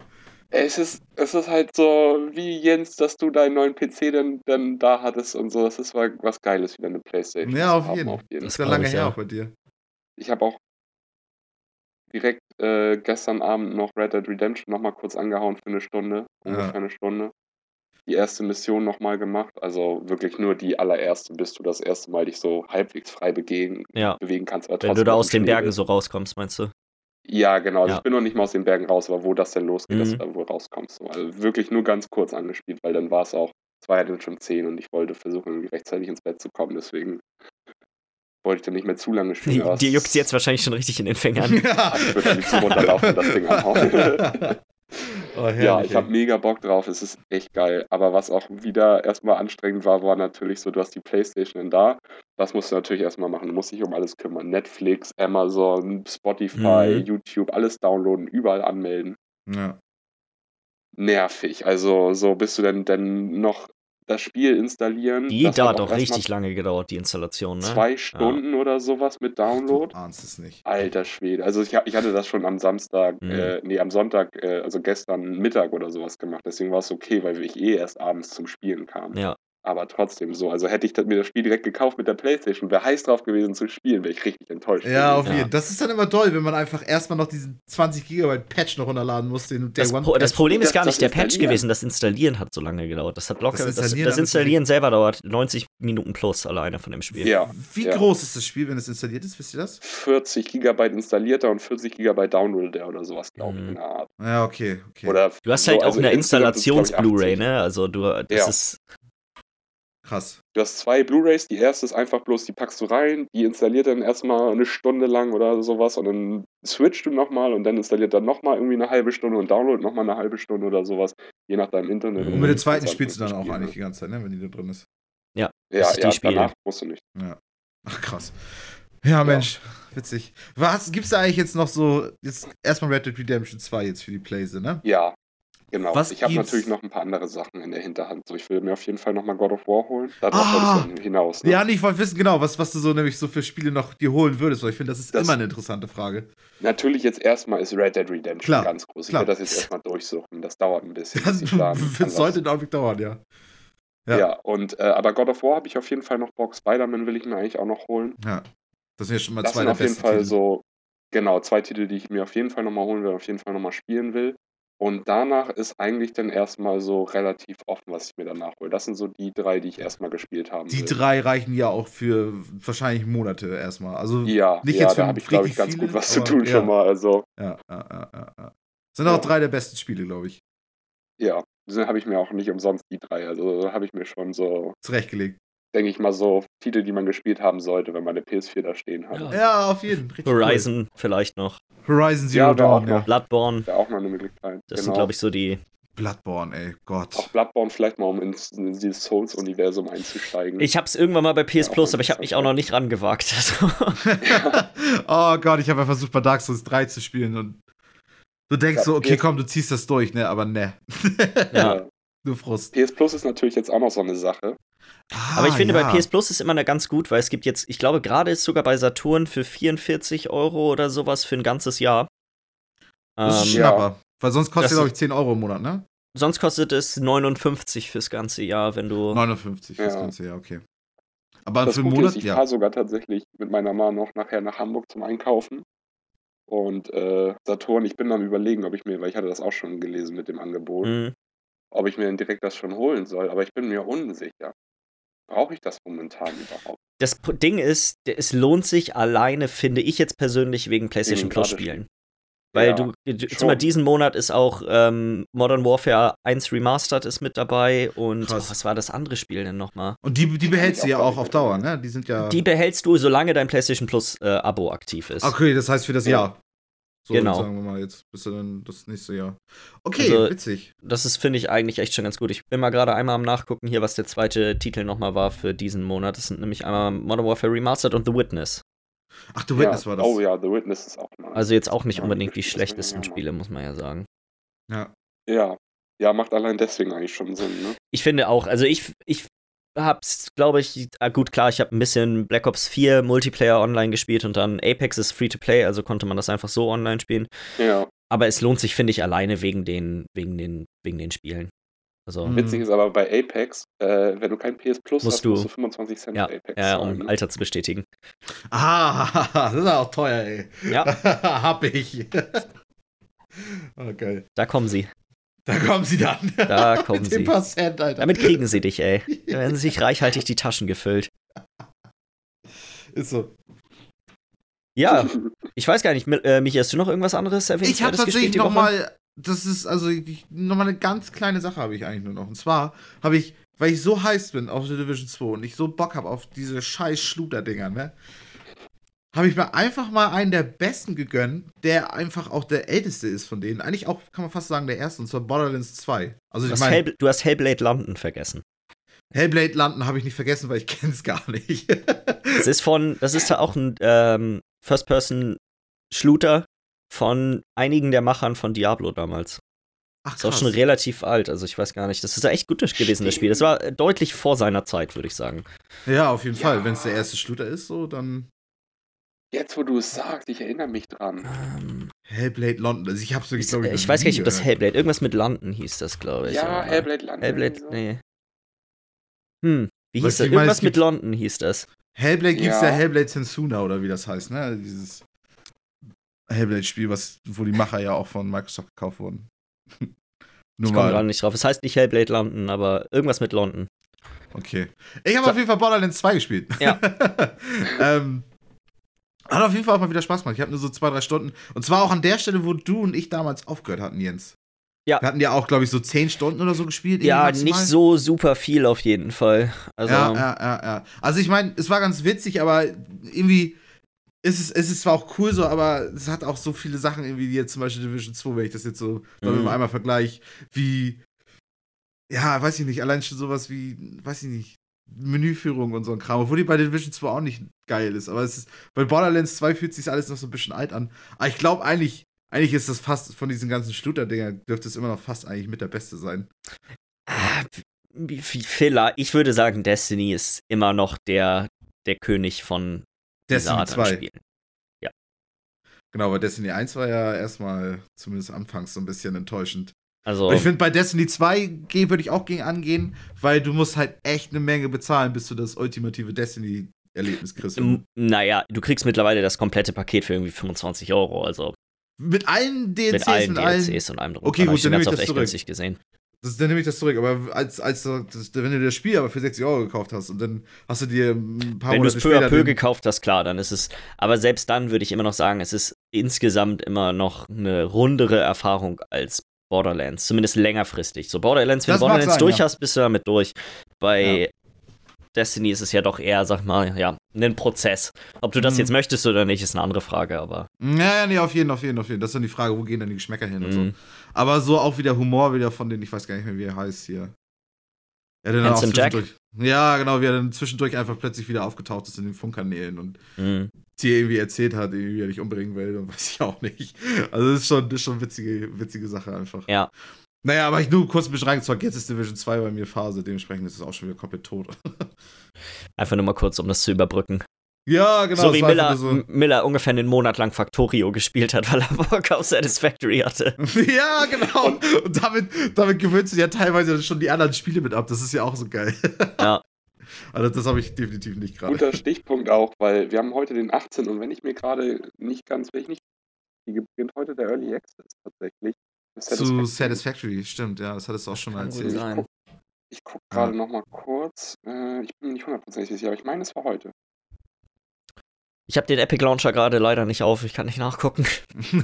Es ist, es ist halt so wie Jens, dass du deinen neuen PC dann, dann da hattest und so. Es ist wa- was Geiles, wieder eine Playstation. Ja, auf jeden. Auf jeden. Das ist Das ja lange her ja. auch bei dir. Ich habe auch direkt äh, gestern Abend noch Red Dead Redemption nochmal kurz angehauen für eine Stunde, ungefähr Ja. eine Stunde. Die erste Mission nochmal gemacht, also wirklich nur die allererste, bis du das erste Mal dich so halbwegs frei begehen, Ja. bewegen kannst. Wenn du da aus den Bergen so rauskommst, meinst du? Ja, genau. Also Ja. ich bin noch nicht mal aus den Bergen raus, aber wo das denn losgeht, dass Mhm. du da wohl rauskommst. So. Also wirklich nur ganz kurz angespielt, weil dann war es auch, es war ja dann schon 10 und ich wollte versuchen, irgendwie rechtzeitig ins Bett zu kommen, deswegen wollte ich dann nicht mehr zu lange spielen. Dir juckt jetzt wahrscheinlich schon richtig in den Fingern. Ja. Ich würde am liebsten runterlaufen das Ding anhauen. Oh, ja, ich habe mega Bock drauf. Es ist echt geil. Aber was auch wieder erstmal anstrengend war, war natürlich so, du hast die Playstation da. Das musst du natürlich erstmal machen. Du musst dich um alles kümmern. Netflix, Amazon, Spotify, Mhm. YouTube, alles downloaden, überall anmelden. Ja. Nervig. Also so bist du denn dann noch das Spiel installieren. Die das da hat auch erstmal richtig lange gedauert, die Installation, ne? Zwei Stunden oder sowas mit Download. Du ahnst es nicht. Alter Schwede. Also ich, ich hatte das schon am Samstag, Mhm. äh, nee, am Sonntag, äh, also gestern Mittag oder sowas gemacht. Deswegen war es okay, weil ich eh erst abends zum Spielen kam. Ja. Aber trotzdem so. Also hätte ich das- mir das Spiel direkt gekauft mit der Playstation, wäre heiß drauf gewesen zu spielen, wäre ich richtig enttäuscht. Ja, auf jeden Fall. Das ist dann immer toll, wenn man einfach erstmal noch diesen 20 Gigabyte Patch noch runterladen muss. Den Day Das, One Pro das Patch. Problem ist Das- gar das nicht der Patch gewesen, das Installieren hat so lange gedauert. Das hat locker, Das das, Installieren das, Installieren selber dauert 90 Minuten plus alleine von dem Spiel. Ja. Wie ja. groß ist das Spiel, wenn es installiert ist? Wisst ihr das? 40 Gigabyte installierter und 40 Gigabyte downloadeder oder sowas, glaube ich, Mhm. Ja, okay. okay. Oder Du hast so, halt auch also eine Installations-Blu-ray, 80. ne? Also du, das Ja. ist, Krass. Du hast zwei Blu-Rays, die erste ist einfach bloß, die packst du rein, die installiert dann erstmal eine Stunde lang oder sowas und dann switcht du nochmal und dann installiert dann nochmal irgendwie eine halbe Stunde und download nochmal eine halbe Stunde oder sowas, je nach deinem Internet. Und mit der zweiten halt spielst du dann auch spielen, eigentlich die ganze Zeit, ne? wenn die da drin ist. Ja, Das ist die ja, Spiele. danach musst du nicht. Ach, krass. Ja, Mensch, witzig. Was gibt's da eigentlich jetzt noch so? Jetzt erstmal Red Dead Redemption 2 jetzt für die Playse, ne? Ja, genau. Was ich habe natürlich noch ein paar andere Sachen in der Hinterhand. So, ich will mir auf jeden Fall nochmal God of War holen. Darauf Ah! wollte ich hinaus. Ne? Ja, nee, ich wollte wissen, genau, was, was du so nämlich so für Spiele noch dir holen würdest, weil ich finde, das ist Das- immer eine interessante Frage. Natürlich jetzt erstmal ist Red Dead Redemption Klar, ganz groß. Ich werde das jetzt erstmal durchsuchen. Das dauert ein bisschen. Das das sollte einen Augenblick dauern, ja. Ja, ja. und äh, aber God of War habe ich auf jeden Fall noch Bock. Spider-Man will ich mir eigentlich auch noch holen. Ja. Das sind ja schon mal Das zwei sind der auf jeden Fall Titel. so, genau, zwei Titel, die ich mir auf jeden Fall nochmal holen will, auf jeden Fall nochmal spielen will. Und danach ist eigentlich dann erstmal so relativ offen, was ich mir danach hole. Das sind so die drei, die ich erstmal gespielt haben Die will. drei reichen ja auch für wahrscheinlich Monate erstmal. Also, Ja, Nicht ja jetzt für da habe ich, glaube ich, ganz viele, gut was zu tun ja. schon mal. Also, ja, ja, ja, ja. Sind auch drei der besten Spiele, glaube ich. ja, so habe ich mir auch nicht umsonst die drei. Also habe ich mir schon so, Zurechtgelegt. Denke ich mal, so Titel, die man gespielt haben sollte, wenn man eine PS4 da stehen hat. Ja. Ja, auf jeden Fall. Horizon vielleicht noch, Horizon Zero Ja, Dawn, ja. Bloodborne, Wäre auch mal eine Möglichkeit. das sind Genau. glaube ich so die. Bloodborne, ey, Gott. Auch Bloodborne vielleicht mal, um ins, in dieses Souls-Universum einzusteigen. Ich hab's irgendwann mal bei PS Ja, Plus, aber ich habe mich auch noch nicht rangewagt. Also, oh Gott, ich habe ja versucht, bei Dark Souls 3 zu spielen und du denkst Ja, so, okay, komm, du ziehst das durch, ne? Aber ne. ja. Ja. Nur Frust. PS Plus ist natürlich jetzt auch noch so eine Sache. Aber ich Ah, finde, ja. bei PS Plus ist immer eine ganz gut, weil es gibt jetzt, ich glaube, gerade ist sogar bei Saturn für 44 Euro oder sowas für ein ganzes Jahr. Das ist Ähm, ja. Schnapper. Weil sonst kostet Das- glaube ich, 10 Euro im Monat, ne? sonst kostet es 59 fürs ganze Jahr, wenn du. 59 fürs Ja. ganze Jahr, okay. Aber Das für einen Monat, ist, ich ja. fahre sogar tatsächlich mit meiner Mama noch nachher nach Hamburg zum Einkaufen. Und äh, Saturn, ich bin am überlegen, ob ich mir, weil ich hatte das auch schon gelesen mit dem Angebot, Mhm. Ob ich mir dann direkt das schon holen soll. Aber ich bin mir unsicher. Brauche ich das momentan überhaupt? Das Ding ist, es lohnt sich alleine, finde ich jetzt persönlich, wegen PlayStation Wegen Plus Spielen. Weil Ja, du, du jetzt schon. mal diesen Monat ist auch ähm, Modern Warfare 1 Remastered ist mit dabei und oh, was war das andere Spiel denn nochmal? Und die, die behältst du ja auch auf Dauer, ne? Die sind ja. Die behältst du, solange dein PlayStation Plus äh, Abo aktiv ist. okay, das heißt für das Ja. Jahr. So, Genau. sagen wir mal jetzt, bis dann das nächste Jahr. Okay, Also- witzig. Das ist, finde ich, eigentlich echt schon ganz gut. Ich bin mal gerade einmal am Nachgucken hier, was der zweite Titel nochmal war für diesen Monat. Das sind nämlich einmal Modern Warfare Remastered und The Witness. Ach, The Ja. Witness war das. Oh ja, The Witness ist auch nice. Also jetzt auch nicht Ja, unbedingt die schlechtesten ja mal. Spiele, muss man ja sagen. Ja. Ja. Ja, macht allein deswegen eigentlich schon Sinn, ne? Ich finde auch, also ich, ich hab's, glaube ich, ah, gut, klar, ich habe ein bisschen Black Ops 4 Multiplayer online gespielt und dann Apex ist free to play, also konnte man das einfach so online spielen. Ja. Aber es lohnt sich, finde ich, alleine wegen den, wegen den, wegen den Spielen. Also, Mhm. Witzig ist aber bei Apex, äh, wenn du kein PS Plus Musst hast, du- musst du 25 Cent ja, für Apex zahlen. um ne? Alter zu bestätigen. Ah, das ist auch teuer, ey. Ja, Hab ich. oh, geil. da kommen sie. Da kommen sie dann. Da kommen Mit dem sie. Prozent, Alter. Damit kriegen sie dich, ey. Da werden sich reichhaltig die Taschen gefüllt. Ist so. Ja, ich weiß gar nicht, äh, Michi, hast du noch irgendwas anderes Ich habe tatsächlich gespielt die noch Woche? mal, das ist also ich, noch mal eine ganz kleine Sache habe ich eigentlich nur noch. Und zwar habe ich, weil ich so heiß bin auf The Division 2 und ich so Bock habe auf diese scheiß Schluter-Dinger, ne? Habe ich mir einfach mal einen der besten gegönnt, der einfach auch der älteste ist von denen. Eigentlich auch, kann man fast sagen, der erste, und zwar Borderlands 2. Also Du ich Hellbl- du hast Hellblade London vergessen. Hellblade landen habe ich nicht vergessen, weil ich kenne es gar nicht. Das ist von, das ist auch ein ähm, First-Person-Shooter von einigen der Machern von Diablo damals. Ach, Ist auch schon relativ alt, also ich weiß gar nicht. Das ist echt gut gewesen, das Spiel. Das war äh, deutlich vor seiner Zeit, würde ich sagen. Ja, auf jeden Ja. Fall. Wenn es der erste Shooter ist, so, dann Jetzt, wo du es sagst, ich erinnere mich dran. Ähm, Hellblade London. Also ich habe so, ich, glaub ich weiß gar nicht, ob das. Hellblade, irgendwas mit London hieß das, glaube ich. Ja, aber- Hellblade Land. Hellblade, so. nee. Hm, wie Was hieß das? Irgendwas es mit London hieß das. Hellblade gibt's ja, Ja. Hellblade Sensuna oder wie das heißt, ne? Dieses Hellblade-Spiel, was, wo die Macher ja auch von Microsoft gekauft wurden. Nur Ich komme gerade nicht drauf. Es heißt nicht Hellblade London, aber irgendwas mit London. Okay. Ich habe So. auf jeden Fall Borderlands 2 gespielt. Ja. ähm, hat auf jeden Fall auch mal wieder Spaß gemacht. Ich habe nur so zwei, drei Stunden. Und zwar auch an der Stelle, wo du und ich damals aufgehört hatten, Jens. Ja. Wir hatten ja auch, glaube ich, so zehn Stunden oder so gespielt. Ja, nicht maximal. so super viel auf jeden Fall. Also, ja, ja, ja, ja. Also ich meine, es war ganz witzig, aber irgendwie ist es, es ist zwar auch cool so, aber es hat auch so viele Sachen, irgendwie, wie jetzt zum Beispiel Division 2, wenn ich das jetzt so, Mhm. mal einmal vergleich, wie, ja, weiß ich nicht, allein schon sowas wie, weiß ich nicht, Menüführung und so ein Kram, obwohl die bei Division 2 auch nicht geil ist, aber es ist, bei Borderlands 2 fühlt sich alles noch so ein bisschen alt an. Aber ich glaube eigentlich, eigentlich ist das fast von diesen ganzen Shooter-Dingern, dürfte es immer noch fast eigentlich mit der Beste sein. ah, Fehler. Ich würde sagen, Destiny ist immer noch der, der König von Destiny Art an 2. Spielen. Genau, weil Destiny 1 war ja erstmal, zumindest anfangs, so ein bisschen enttäuschend. Also, Und ich finde, bei Destiny 2 geh- würde ich auch gegen angehen, weil du musst halt echt eine Menge bezahlen, bis du das ultimative Destiny-Erlebnis kriegst. naja, du kriegst mittlerweile das komplette Paket für irgendwie 25 Euro. Also mit allen DLCs, mit allen allen. DLCs und allem drum. Okay, gut, dann den nehme ich das zurück. gesehen. Das, dann nehme ich das zurück. Aber als, als das, wenn du das Spiel aber für 60 Euro gekauft hast und dann hast du dir ein paar Wenn du es peu à peu gekauft hast, klar, dann ist es. Aber selbst dann würde ich immer noch sagen, es ist insgesamt immer noch eine rundere Erfahrung als Borderlands. Zumindest längerfristig. So Borderlands, wenn Das du Borderlands sein, durch ja. hast, bist du damit durch. Bei Destiny ist es ja doch eher, sag mal, ja, ein Prozess. Ob du das Mhm. jetzt möchtest oder nicht, ist eine andere Frage, aber. Ja, ja, nee, auf jeden, auf jeden, auf jeden. Das ist dann die Frage, wo gehen dann die Geschmäcker hin und so. Mhm. Aber so auch wieder Humor wieder von den, ich weiß gar nicht mehr, wie er heißt hier. Ja, dann auch Jack? zwischendurch. Ja, genau, wie er dann zwischendurch einfach plötzlich wieder aufgetaucht ist in den Funkkanälen und Mhm. dir irgendwie erzählt hat, wie er dich umbringen will und weiß ich auch nicht. Also das ist schon, das ist schon eine witzige, witzige Sache einfach. Ja. Naja, aber ich nur kurz bisschen reingezockt. Jetzt ist Division 2 bei mir Phase, dementsprechend ist es auch schon wieder komplett tot. Einfach nur mal kurz, um das zu überbrücken. Ja, genau. so wie Miller, M- Miller ungefähr einen Monat lang Factorio gespielt hat, weil er Bock auf Satisfactory hatte. So. ja, genau. Und damit, damit gewöhnst du ja teilweise schon die anderen Spiele mit ab. Das ist ja auch so geil. Ja. Also das habe ich definitiv nicht gerade. Guter Stichpunkt auch, weil wir haben heute den 18. und wenn ich mir gerade nicht ganz, wenn ich nicht, die beginnt heute der Early Access tatsächlich. Das Zu Satisfactory. Satisfactory, stimmt, ja, das hattest du auch schon mal erzählt. sein. Ich gucke Ja. gerade noch mal kurz. Äh, ich bin mir nicht hundertprozentig sicher, aber ich meine, es war heute. Ich habe den Epic Launcher gerade leider nicht auf, ich kann nicht nachgucken.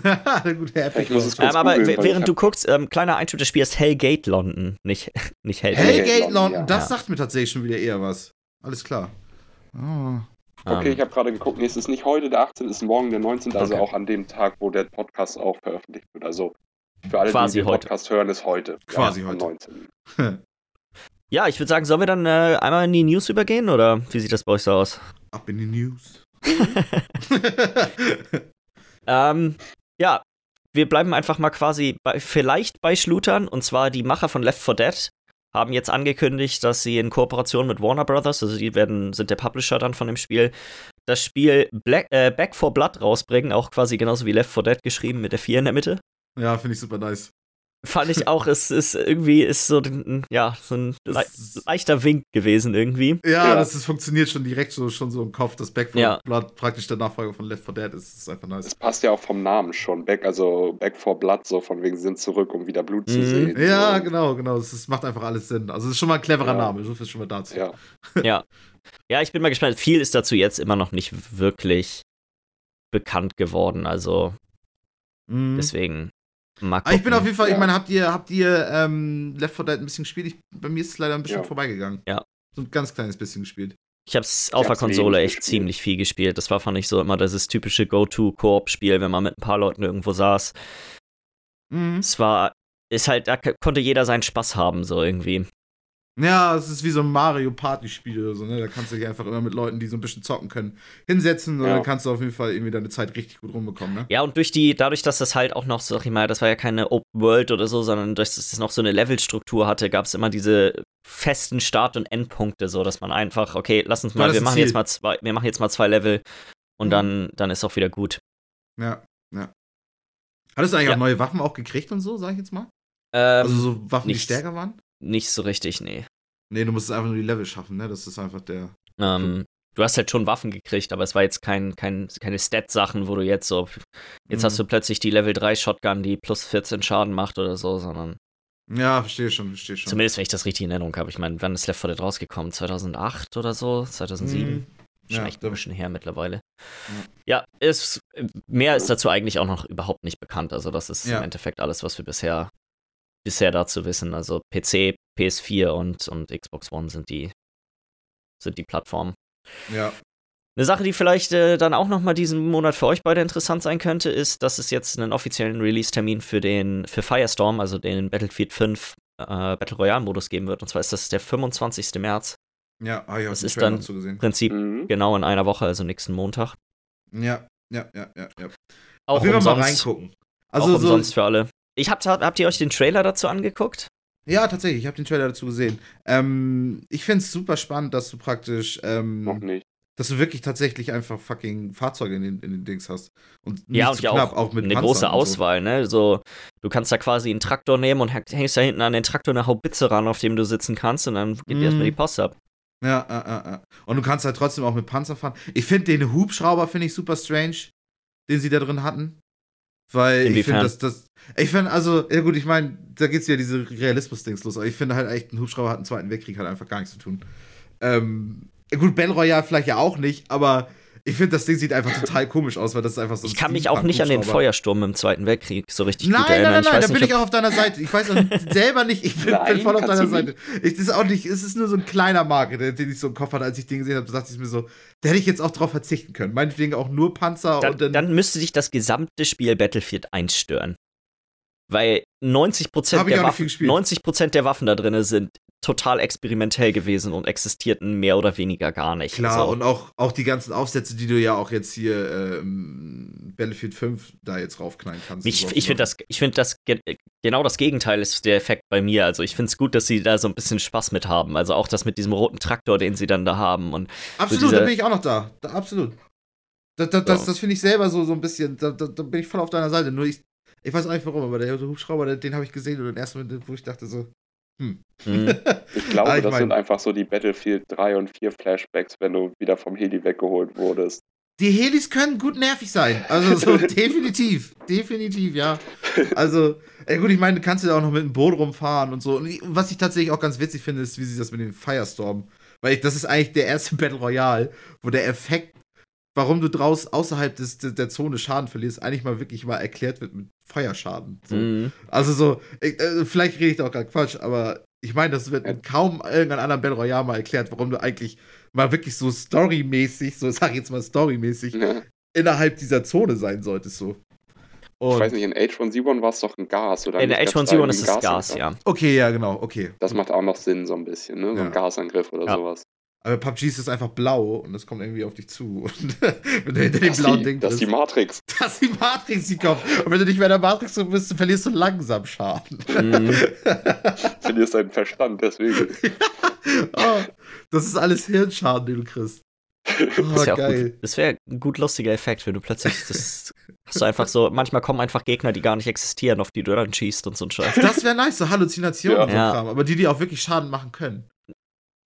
Der gute Epic. Ich muss es Launcher. Ähm, aber googeln, während du guckst, ähm, kleiner Einschub, das Spiel ist Hellgate London, nicht, nicht Hellgate. Hellgate Hellgate London, London, das ja. sagt mir tatsächlich schon wieder eher was. Alles klar. Oh. Okay, Ähm, ich habe gerade geguckt, nee, es ist nicht heute der 18., es ist morgen der 19., also Okay. auch an dem Tag, wo der Podcast auch veröffentlicht wird. Also für alle, Quasi die den heute. Podcast hören, ist heute. Quasi am heute. 19. ja, ich würde sagen, sollen wir dann äh, einmal in die News übergehen oder wie sieht das bei euch so aus? Ab in die News. Ähm, ja, wir bleiben einfach mal quasi bei, vielleicht bei Schlutern. Und zwar die Macher von Left 4 Dead haben jetzt angekündigt, dass sie in Kooperation mit Warner Brothers, also die werden, sind der Publisher dann von dem Spiel, das Spiel Black, äh, Back 4 Blood rausbringen, auch quasi genauso wie Left 4 Dead geschrieben mit der 4 in der Mitte. ja, finde ich super nice. Fand ich auch, es ist irgendwie ist so, ein- ja, so ein le leichter Wink gewesen irgendwie. Ja, Ja. das ist, funktioniert schon direkt so, schon so im Kopf, dass Back 4 Ja. Blood praktisch der Nachfolger von Left 4 Dead ist. Das ist einfach nice. Es passt ja auch vom Namen schon. Back, also Back for Blood, so von wegen sind zurück, um wieder Blut zu Mhm. sehen. Ja, so. genau, genau. Das, das macht einfach alles Sinn. Also, es ist schon mal ein cleverer Ja. Name. So viel schon mal dazu. Ja. Ja. Ja, ich bin mal gespannt. Viel ist dazu jetzt immer noch nicht wirklich bekannt geworden. Also Mhm. deswegen mal Aber ich bin gucken. auf jeden Fall, ich meine, habt ihr, habt ihr ähm, Left 4 Dead ein bisschen gespielt? Ich, bei mir ist es leider ein bisschen Ja. vorbeigegangen. Ja. So ein ganz kleines bisschen gespielt. Ich hab's auf der Konsole echt gespielt. ziemlich viel gespielt. Das war, fand ich, so immer dieses typische Go-To-Koop-Spiel, wenn man mit ein paar Leuten irgendwo saß. Mhm. Es war, ist halt, da konnte jeder seinen Spaß haben, so irgendwie. Ja, es ist wie so ein Mario Party-Spiel oder so, ne? Da kannst du dich einfach immer mit Leuten, die so ein bisschen zocken können, hinsetzen und Ja. dann kannst du auf jeden Fall irgendwie deine Zeit richtig gut rumbekommen, ne? Ja, und durch die, dadurch, dass das halt auch noch, sag ich mal, das war ja keine Open World oder so, sondern dass es noch so eine Levelstruktur hatte, gab es immer diese festen Start- und Endpunkte, so dass man einfach, okay, lass uns mal, wir machen Ziel. jetzt mal zwei, wir machen jetzt mal zwei Level und Mhm. dann, dann ist auch wieder gut. Ja, ja. Hattest du eigentlich Ja. auch neue Waffen auch gekriegt und so, sag ich jetzt mal? Ähm, also so Waffen, die nichts. stärker waren? Nicht so richtig, nee. Nee, du musstest einfach nur die Level schaffen, ne? Das ist einfach der. Ähm, du hast halt schon Waffen gekriegt, aber es war jetzt kein, kein, keine Stat-Sachen, wo du jetzt so, jetzt Mhm. hast du plötzlich die Level 3 Shotgun, die plus 14 Schaden macht oder so, sondern Ja, verstehe schon, verstehe schon. zumindest, wenn ich das richtig in Erinnerung habe. Ich meine, wann ist Left 4 Dead rausgekommen? 2008 oder so? 2007? Mhm. Schon Ja, echt ein bisschen her mittlerweile. Ja, ist, mehr ist dazu eigentlich auch noch überhaupt nicht bekannt. Also, das ist Ja. im Endeffekt alles, was wir bisher, bisher dazu wissen. Also, PC, PS4 und, und Xbox One sind die, sind die Plattformen. Ja. Eine Sache, die vielleicht äh, dann auch noch mal diesen Monat für euch beide interessant sein könnte, ist, dass es jetzt einen offiziellen Release-Termin für den für Firestorm, also den Battlefield 5 äh, Battle Royale-Modus geben wird. Und zwar ist das der 25. März. Ja, habe ich auch Das ist dann-. Im Prinzip Mhm. genau in einer Woche, also nächsten Montag. Ja, ja, ja, ja, ja. Auch Auf jeden Fall mal umsonst, reingucken. also Also auch so, umsonst für alle. Ich habt, habt ihr euch den Trailer dazu angeguckt? Ja, tatsächlich, ich habe den Trailer dazu gesehen. Ähm, ich finde es super spannend, dass du praktisch, Noch ähm, nicht. dass du wirklich tatsächlich einfach fucking Fahrzeuge in den, in den Dings hast. Und nicht Ja, zu und ja knapp, auch, mit eine Panzern große so. Auswahl, ne? So, du kannst da quasi einen Traktor nehmen und hängst da hinten an den Traktor eine Haubitze ran, auf dem du sitzen kannst und dann geht Mhm. dir erstmal die Post ab. Ja, ja, ja, ja. Und du kannst halt trotzdem auch mit Panzer fahren. Ich finde den Hubschrauber finde ich super strange, den sie da drin hatten. Weil ich Inwiefern? finde, dass das. Ich finde, also, ja gut, ich meine, da geht's ja diese Realismus-Dings los, aber ich finde halt echt, ein Hubschrauber hat im Zweiten Weltkrieg halt einfach gar nichts zu tun. Ähm, gut, Battle Royale vielleicht ja auch nicht, aber ich finde, das Ding sieht einfach total komisch aus, weil das ist einfach so ein Ich kann mich auch nicht an den. Feuersturm im Zweiten Weltkrieg so richtig Nein, gut nein, erinnern. nein, nein, weiß da bin ich auch auf deiner Seite. Ich weiß selber nicht, ich bin, Nein, bin voll auf deiner Seite. Ich, das ist auch nicht, es ist nur so ein kleiner Marke, der- den ich so im Kopf hatte, als ich den gesehen habe. Da dachte ich mir so, da hätte ich jetzt auch drauf verzichten können. Meinetwegen auch nur Panzer dann, und dann. dann müsste sich das gesamte Spiel Battlefield 1 stören. Weil 90%, Hab ich der Waffen, gespielt. 90 der Waffen da drin sind total experimentell gewesen und existierten mehr oder weniger gar nicht. Klar, So. und auch, auch die ganzen Aufsätze, die du ja auch jetzt hier ähm, Battlefield 5 da jetzt raufknallen kannst. Ich, so. ich finde das, ich find das ge genau das Gegenteil ist der Effekt bei mir. Also ich finde es gut, dass sie da so ein bisschen Spaß mit haben. Also auch das mit diesem roten Traktor, den sie dann da haben. Und Absolut, so da bin ich auch noch da. da absolut. Da, da, das Ja. das finde ich selber so, so ein bisschen, da, da, da bin ich voll auf deiner Seite. Nur ich, ich weiß auch nicht warum, aber der Hubschrauber, den, den habe ich gesehen und den ersten Moment, wo ich dachte so, hm. mh, Ich glaube, Ah, ich das mein- sind einfach so die Battlefield 3 und 4 Flashbacks, wenn du wieder vom Heli weggeholt wurdest. Die Helis können gut nervig sein. Also so definitiv. Definitiv, ja. Also, ey, gut, ich meine, du kannst ja auch noch mit dem Boot rumfahren und so. Und was ich tatsächlich auch ganz witzig finde, ist, wie sie das mit dem Firestorm. Weil ich, das ist eigentlich der erste Battle Royale, wo der Effekt, warum du draus außerhalb des, der, der Zone Schaden verlierst, eigentlich mal wirklich mal erklärt wird mit Feuerschaden. So. mh. Also so, ich, äh, vielleicht rede ich da auch gerade Quatsch, aber ich meine, das wird in kaum irgendeinem anderen Battle Royale mal erklärt, warum du eigentlich mal wirklich so storymäßig, so sag ich jetzt mal storymäßig, Ja. innerhalb dieser Zone sein solltest, so. Ich Und, weiß nicht, in H1Z1 war es doch ein Gas, oder? In da H1Z1 irgendwie ist es Gas, Gasangriff? ja. okay, ja, genau, okay. Das macht auch noch Sinn, so ein bisschen, ne? So Ja. ein Gasangriff oder Ja. sowas. Aber PUBG ist es einfach blau und das kommt irgendwie auf dich zu. Und wenn du hinter dem Das, blauen die, Ding das ist die Matrix. das ist die Matrix, die kommt. Und wenn du nicht mehr in der Matrix drin bist, dann verlierst du langsam Schaden. Mhm. Verlierst deinen Verstand, deswegen. oh, das ist alles Hirnschaden, den du kriegst. Oh, Das wäre geil. gut, das wär ein gut lustiger Effekt, wenn du plötzlich das hast du einfach so, manchmal kommen einfach Gegner, die gar nicht existieren, auf die du dann schießt und so ein Scheiß. Das wäre nice, so Halluzinationen Ja. und so. Kram. Aber die, die auch wirklich Schaden machen können.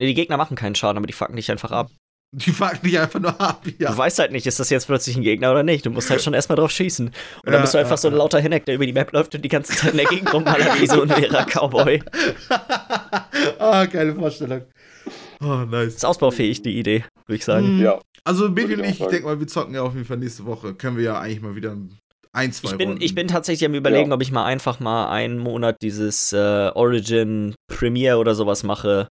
Nee, die Gegner machen keinen Schaden, aber die fucken dich einfach ab. Die fucken dich einfach nur ab, Du ja. weißt halt nicht, ist das jetzt plötzlich ein Gegner oder nicht. Du musst halt schon erstmal drauf schießen. Und dann Ja, bist du einfach ja, so ein lauter Hineck, der über die Map läuft und die ganze Zeit in der Gegend rumballert wie so ein leerer Cowboy. ah, geile Vorstellung. Oh, nice. Ist ausbaufähig, die Idee, würde ich sagen. Mhm. Ja. Also, Baby ich und ich, ich denke mal, wir zocken ja auf jeden Fall nächste Woche. Können wir ja eigentlich mal wieder ein, zwei Ich bin, Runden. ich bin tatsächlich am überlegen, Ja. ob ich mal einfach mal einen Monat dieses äh, Origin Premiere oder sowas mache,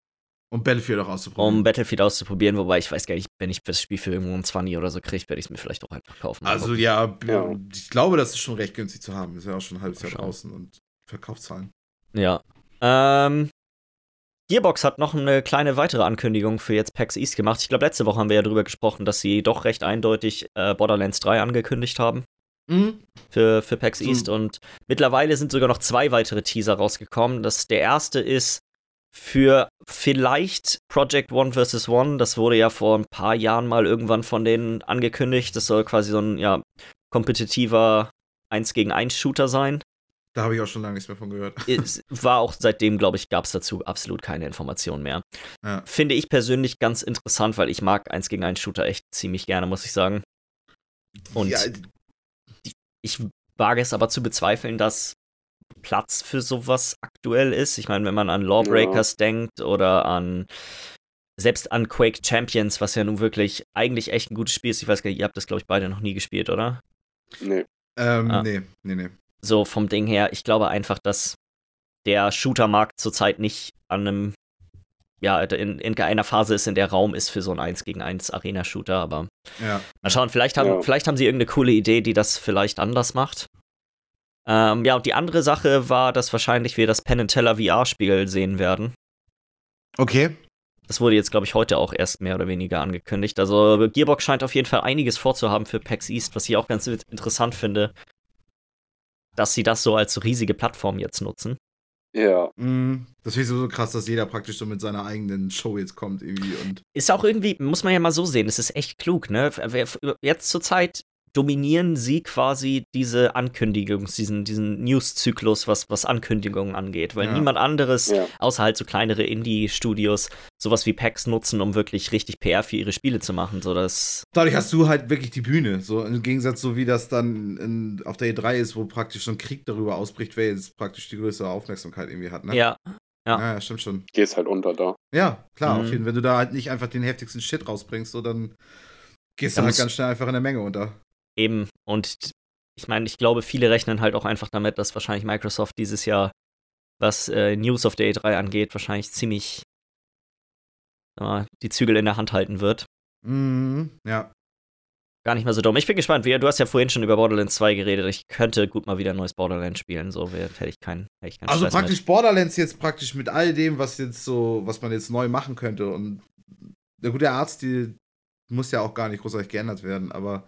um Battlefield auch auszuprobieren. um Battlefield auszuprobieren. Wobei ich weiß gar nicht, wenn ich das Spiel für irgendwo um 20 oder so kriege, werde ich es mir vielleicht auch einfach kaufen. Also ja, Ja. ich glaube, das ist schon recht günstig zu haben. Ist ja auch schon ein halbes Jahr draußen und Verkaufszahlen. Ja. Ähm, Gearbox hat noch eine kleine weitere Ankündigung für jetzt PAX East gemacht. Ich glaube, letzte Woche haben wir ja darüber gesprochen, dass sie doch recht eindeutig äh, Borderlands 3 angekündigt haben Mhm. für, für PAX So. East. Und mittlerweile sind sogar noch zwei weitere Teaser rausgekommen. Das, der erste ist für vielleicht Project One vs. One. Das wurde ja vor ein paar Jahren mal irgendwann von denen angekündigt. Das soll quasi so ein ja, kompetitiver 1 gegen 1 Shooter sein. Da habe ich auch schon lange nichts mehr von gehört. es war auch seitdem, glaube ich, gab es dazu absolut keine Informationen mehr. Ja. Finde ich persönlich ganz interessant, weil ich mag 1 gegen 1 Shooter echt ziemlich gerne, muss ich sagen. Und ja, ich wage es aber zu bezweifeln, dass Platz für sowas aktuell ist. Ich meine, wenn man an Lawbreakers denkt oder an selbst an Quake Champions, was ja nun wirklich eigentlich echt ein gutes Spiel ist. Ich weiß gar nicht, ihr habt das, glaube ich, beide noch nie gespielt, oder? Nee. ähm, Ah. nee, nee, nee. so vom Ding her, ich glaube einfach, dass der Shootermarkt zurzeit nicht an einem, ja, in, in einer Phase ist, in der Raum ist für so ein 1 gegen 1 Arena-Shooter, aber Ja. mal schauen, vielleicht haben, Ja. vielleicht haben sie irgendeine coole Idee, die das vielleicht anders macht. Ähm, ja, und die andere Sache war, dass wahrscheinlich wir das Penn and Teller VR-Spiel sehen werden. Okay. Das wurde jetzt, glaube ich, heute auch erst mehr oder weniger angekündigt. Also Gearbox scheint auf jeden Fall einiges vorzuhaben für PAX East, was ich auch ganz interessant finde, dass sie das so als riesige Plattform jetzt nutzen. Ja. Mhm. Das finde ich so krass, dass jeder praktisch so mit seiner eigenen Show jetzt kommt irgendwie und Ist auch irgendwie, muss man ja mal so sehen, es ist echt klug, ne? Jetzt zur Zeit dominieren sie quasi diese Ankündigungs-, diesen, diesen News-Zyklus, was, was Ankündigungen angeht, weil Ja. niemand anderes, Ja. außer halt so kleinere Indie-Studios, sowas wie PAX nutzen, um wirklich richtig PR für ihre Spiele zu machen. So dass, dadurch hast du halt wirklich die Bühne. So im Gegensatz so wie das dann in, auf der E3 ist, wo praktisch so ein Krieg darüber ausbricht, wer jetzt praktisch die größere Aufmerksamkeit irgendwie hat. Ne? ja, ja. Ja, stimmt schon. Gehst halt unter da. Ja, klar, Mhm. auf jeden Fall. Wenn du da halt nicht einfach den heftigsten Shit rausbringst, so dann gehst du halt ganz schnell einfach in der Menge unter. Eben, und ich meine, ich glaube, viele rechnen halt auch einfach damit, dass wahrscheinlich Microsoft dieses Jahr, was äh, News auf der E3 angeht, wahrscheinlich ziemlich äh, die Zügel in der Hand halten wird. Mhm. Ja. Gar nicht mal so dumm. Ich bin gespannt. Wie, du hast ja vorhin schon über Borderlands 2 geredet. Ich könnte gut mal wieder ein neues Borderlands spielen. So hätte ich keinen hätte ich keinen Also Stress praktisch Borderlands jetzt praktisch mit all dem, was jetzt so, was man jetzt neu machen könnte. Und der gute Arzt, die muss ja auch gar nicht großartig geändert werden, aber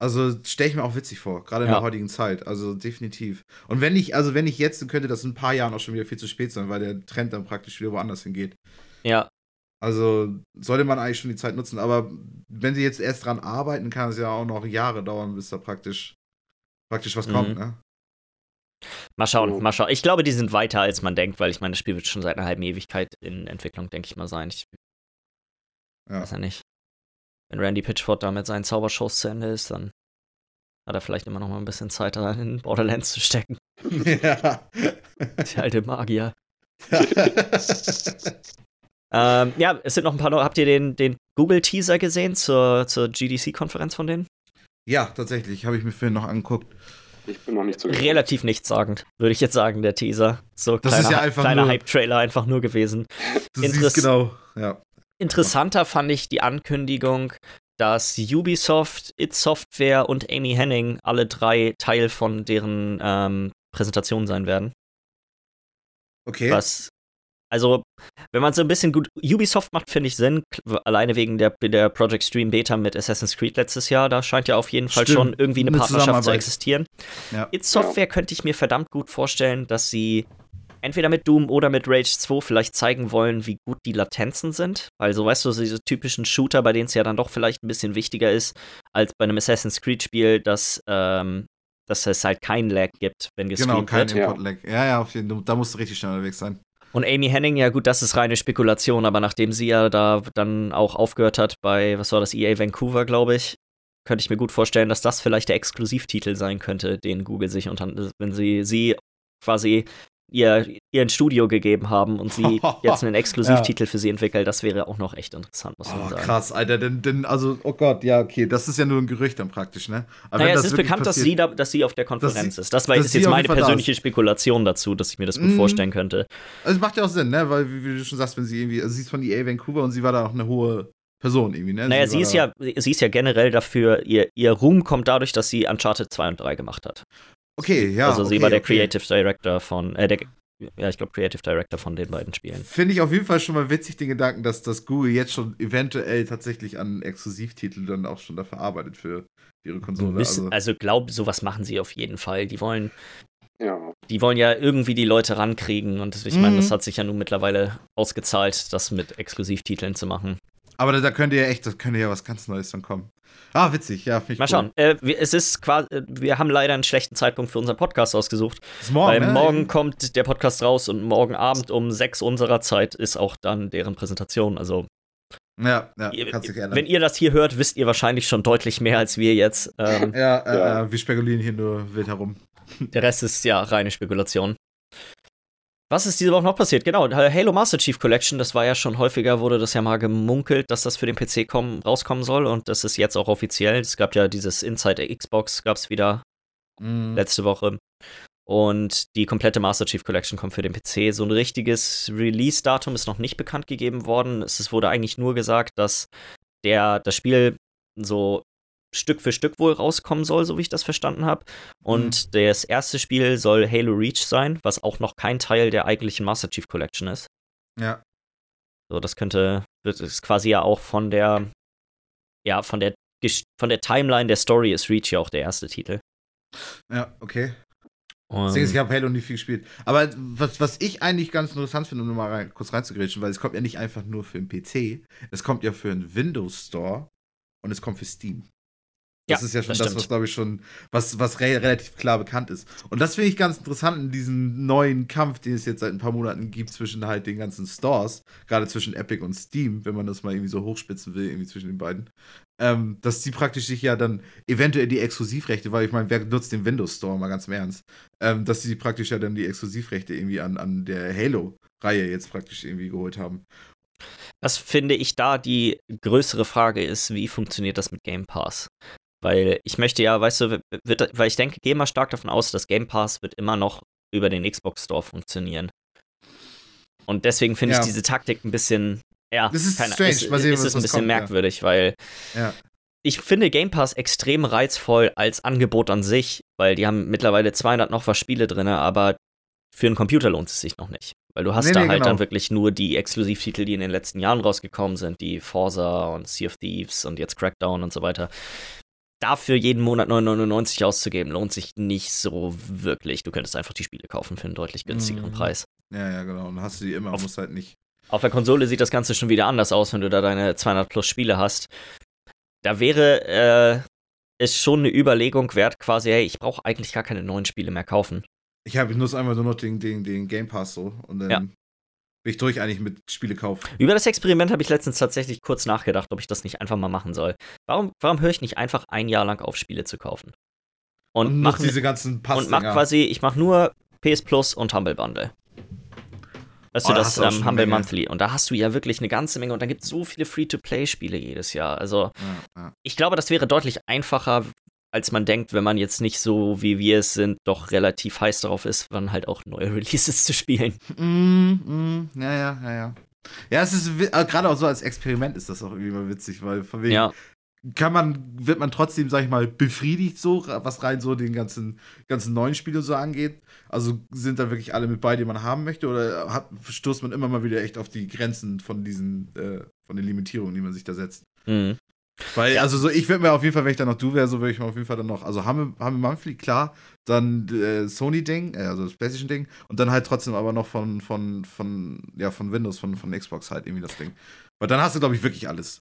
also stelle ich mir auch witzig vor, gerade in Ja. der heutigen Zeit. Also definitiv. Und wenn ich, also wenn ich jetzt, dann könnte das in ein paar Jahren auch schon wieder viel zu spät sein, weil der Trend dann praktisch wieder woanders hingeht. Ja, Also sollte man eigentlich schon die Zeit nutzen, aber wenn sie jetzt erst dran arbeiten, kann es ja auch noch Jahre dauern, bis da praktisch praktisch was Mhm. kommt, ne? mal schauen, Oh. mal schauen. Ich glaube, die sind weiter, als man denkt, weil ich meine, das Spiel wird schon seit einer halben Ewigkeit in Entwicklung, denke ich mal, sein. Ich Ja. weiß ja nicht. Wenn Randy Pitchford da mit seinen Zaubershows zu Ende ist, dann hat er vielleicht immer noch mal ein bisschen Zeit, da in Borderlands zu stecken. ja. Der alte Magier. Ähm, ja, es sind noch ein paar. Habt ihr den, den Google-Teaser gesehen zur, zur GDC-Konferenz von denen? ja, tatsächlich, habe ich mir vorhin noch angeguckt. Ich bin noch nicht so Relativ nichtssagend, würde ich jetzt sagen, der Teaser. So Das kleiner, ist ja einfach kleiner nur- Hype-Trailer einfach nur gewesen. Du Interess- siehst genau, ja. Interessanter fand ich die Ankündigung, dass Ubisoft, It Software und Amy Henning alle drei Teil von deren ähm, Präsentation sein werden. Okay. Was, also, wenn man so ein bisschen gut. Ubisoft macht, finde ich, Sinn, alleine wegen der, der Project Stream Beta mit Assassin's Creed letztes Jahr. Da scheint ja auf jeden Fall Stimmt, schon irgendwie eine eine Partnerschaft zu existieren. Ja. It Software könnte ich mir verdammt gut vorstellen, dass sie entweder mit Doom oder mit Rage 2 vielleicht zeigen wollen, wie gut die Latenzen sind. Also, weißt du, so diese typischen Shooter, bei denen es ja dann doch vielleicht ein bisschen wichtiger ist, als bei einem Assassin's Creed-Spiel, dass, ähm, dass es halt keinen Lag gibt, wenn Genau, kein wird. Ja. Import-Lag. Ja, ja, auf jeden Fall. Da musst du richtig schnell unterwegs sein. Und Amy Henning, ja gut, das ist reine Spekulation, aber nachdem sie ja da dann auch aufgehört hat bei, was war das, EA Vancouver, glaube ich, könnte ich mir gut vorstellen, dass das vielleicht der Exklusivtitel sein könnte, den Google sich unter, wenn sie sie quasi ihr, ihr ein Studio gegeben haben und sie jetzt einen Exklusivtitel für sie entwickelt, das wäre auch noch echt interessant, muss man Oh, sagen. krass, Alter. Denn, denn, also, oh Gott, ja, okay. Das ist ja nur ein Gerücht dann praktisch, ne? Aber Naja, es ist bekannt, dass passiert- sie, da, dass sie auf der Konferenz sie- ist. Das war dass ist sie jetzt meine persönliche Spekulation dazu, dass ich mir das gut Mm. vorstellen könnte. Also, es macht ja auch Sinn, ne? Weil, wie, du schon sagst, wenn sie irgendwie, also sie ist von EA Vancouver und sie war da auch eine hohe Person irgendwie, ne? Naja, sie war ist ja, sie ist ja generell dafür, ihr, ihr Ruhm kommt dadurch, dass sie Uncharted 2 und 3 gemacht hat. Okay, ja. also sie okay, war der okay. Creative Director von, äh, der, ja, ich glaube Creative Director von den beiden Spielen. Finde ich auf jeden Fall schon mal witzig, den Gedanken, dass, dass Google jetzt schon eventuell tatsächlich an Exklusivtitel dann auch schon dafür arbeitet für ihre Konsole. Müssen, Also, also glaub, sowas machen sie auf jeden Fall. Die wollen, Ja. die wollen ja irgendwie die Leute rankriegen und ich meine, Mhm. das hat sich ja nun mittlerweile ausgezahlt, das mit Exklusivtiteln zu machen. Aber da, da könnte ja echt, das könnte ja was ganz Neues dann kommen. Ah, witzig, ja, finde ich Mal cool. schauen. Äh, wir, es ist quasi, äh, wir haben leider einen schlechten Zeitpunkt für unseren Podcast ausgesucht. Bis morgen, Weil ne? morgen kommt der Podcast raus und morgen Abend um 6 unserer Zeit ist auch dann deren Präsentation. Also, Ja, ja, ihr, kannst dich ändern. wenn ihr das hier hört, wisst ihr wahrscheinlich schon deutlich mehr als wir jetzt. Ähm, ja, äh, Ja. Äh, wir spekulieren hier nur wild herum. der Rest ist ja reine Spekulation. Was ist diese Woche noch passiert? Genau, Halo Master Chief Collection, das war ja schon häufiger, wurde das ja mal gemunkelt, dass das für den PC kommen, rauskommen soll und das ist jetzt auch offiziell. Es gab ja dieses Inside Xbox, gab es wieder Mhm. letzte Woche. Und die komplette Master Chief Collection kommt für den PC. So ein richtiges Release-Datum ist noch nicht bekannt gegeben worden. Es wurde eigentlich nur gesagt, dass der, das Spiel so Stück für Stück wohl rauskommen soll, so wie ich das verstanden habe. Und das erste Spiel soll Halo Reach sein, was auch noch kein Teil der eigentlichen Master Chief Collection ist. Ja. So, das könnte, das ist quasi ja auch von der, ja, von der, von der Timeline der Story ist Reach ja auch der erste Titel. Ja, okay. Um, ich habe Halo nicht viel gespielt. Aber was, was ich eigentlich ganz interessant finde, um mal rein, kurz reinzugrätschen, weil es kommt ja nicht einfach nur für den PC, es kommt ja für den Windows Store und es kommt für Steam. Das Ja, ist ja schon das das, was, glaube ich, schon, was, was re relativ klar bekannt ist. Und das finde ich ganz interessant in diesem neuen Kampf, den es jetzt seit ein paar Monaten gibt zwischen halt den ganzen Stores, gerade zwischen Epic und Steam, wenn man das mal irgendwie so hochspitzen will, irgendwie zwischen den beiden. Ähm, dass die praktisch sich ja dann eventuell die Exklusivrechte, weil ich meine, wer nutzt den Windows Store mal ganz im Ernst, ähm, dass die praktisch ja dann die Exklusivrechte irgendwie an, an der Halo-Reihe jetzt praktisch irgendwie geholt haben. Was finde ich da die größere Frage ist, wie funktioniert das mit Game Pass? Weil ich möchte ja, weißt du, wird, weil ich denke, gehe mal stark davon aus, dass Game Pass wird immer noch über den Xbox Store funktionieren. Und deswegen finde Ja. ich diese Taktik ein bisschen, ja, Das ist keine- strange. Ist, Mal sehen, ist was- es ein bisschen kommt, ja. merkwürdig, weil Ja. ich finde Game Pass extrem reizvoll als Angebot an sich, weil die haben mittlerweile 200 noch was Spiele drin, aber für einen Computer lohnt es sich noch nicht. Weil du hast Nee, da nee, halt genau. dann wirklich nur die Exklusivtitel, die in den letzten Jahren rausgekommen sind, die Forza und Sea of Thieves und jetzt Crackdown und so weiter. Dafür jeden Monat 9,99 auszugeben, lohnt sich nicht so wirklich. Du könntest einfach die Spiele kaufen für einen deutlich günstigeren Mhm. Preis. Ja, ja, genau. Und dann hast du die immer, Auf- musst halt nicht. Auf der Konsole sieht das Ganze schon wieder anders aus, wenn du da deine 200 plus Spiele hast. Da wäre äh, es schon eine Überlegung wert, quasi, hey, ich brauche eigentlich gar keine neuen Spiele mehr kaufen. Ich habe ich nutze einfach nur noch den, den, den Game Pass so und dann Ja. Bin ich durch eigentlich mit Spielekauf. Über das Experiment habe ich letztens tatsächlich kurz nachgedacht, ob ich das nicht einfach mal machen soll. Warum, warum höre ich nicht einfach ein Jahr lang auf, Spiele zu kaufen? Und, Und, mach, diese ganzen Pass. und mach quasi, ich mache nur PS Plus und Humble Bundle. Weißt Oh, du, da das ähm, Humble Menge. Monthly. Und da hast du ja wirklich eine ganze Menge und dann gibt es so viele Free-to-Play-Spiele jedes Jahr. Also, Ja, ja. ich glaube, das wäre deutlich einfacher, als man denkt, wenn man jetzt nicht so wie wir es sind, doch relativ heiß darauf ist, dann halt auch neue Releases zu spielen. Mm, mm, ja, ja, ja, ja. Ja, es ist äh, gerade auch so als Experiment ist das auch irgendwie mal witzig, weil von wegen Ja, kann man, wird man trotzdem, sag ich mal, befriedigt so, was rein so den ganzen, ganzen neuen Spiele so angeht. Also sind da wirklich alle mit bei, die man haben möchte, oder hat, stoßt man immer mal wieder echt auf die Grenzen von diesen, äh, von den Limitierungen, die man sich da setzt. mhm. Weil, also so, ich würde mir auf jeden Fall, wenn ich dann noch du wäre, so würde ich mir auf jeden Fall dann noch, also haben wir, Monthly, klar, dann äh, Sony-Ding, äh, also das PlayStation-Ding, und dann halt trotzdem aber noch von, von, von, ja, von Windows, von, von Xbox halt irgendwie das Ding. Weil dann hast du, glaube ich, wirklich alles.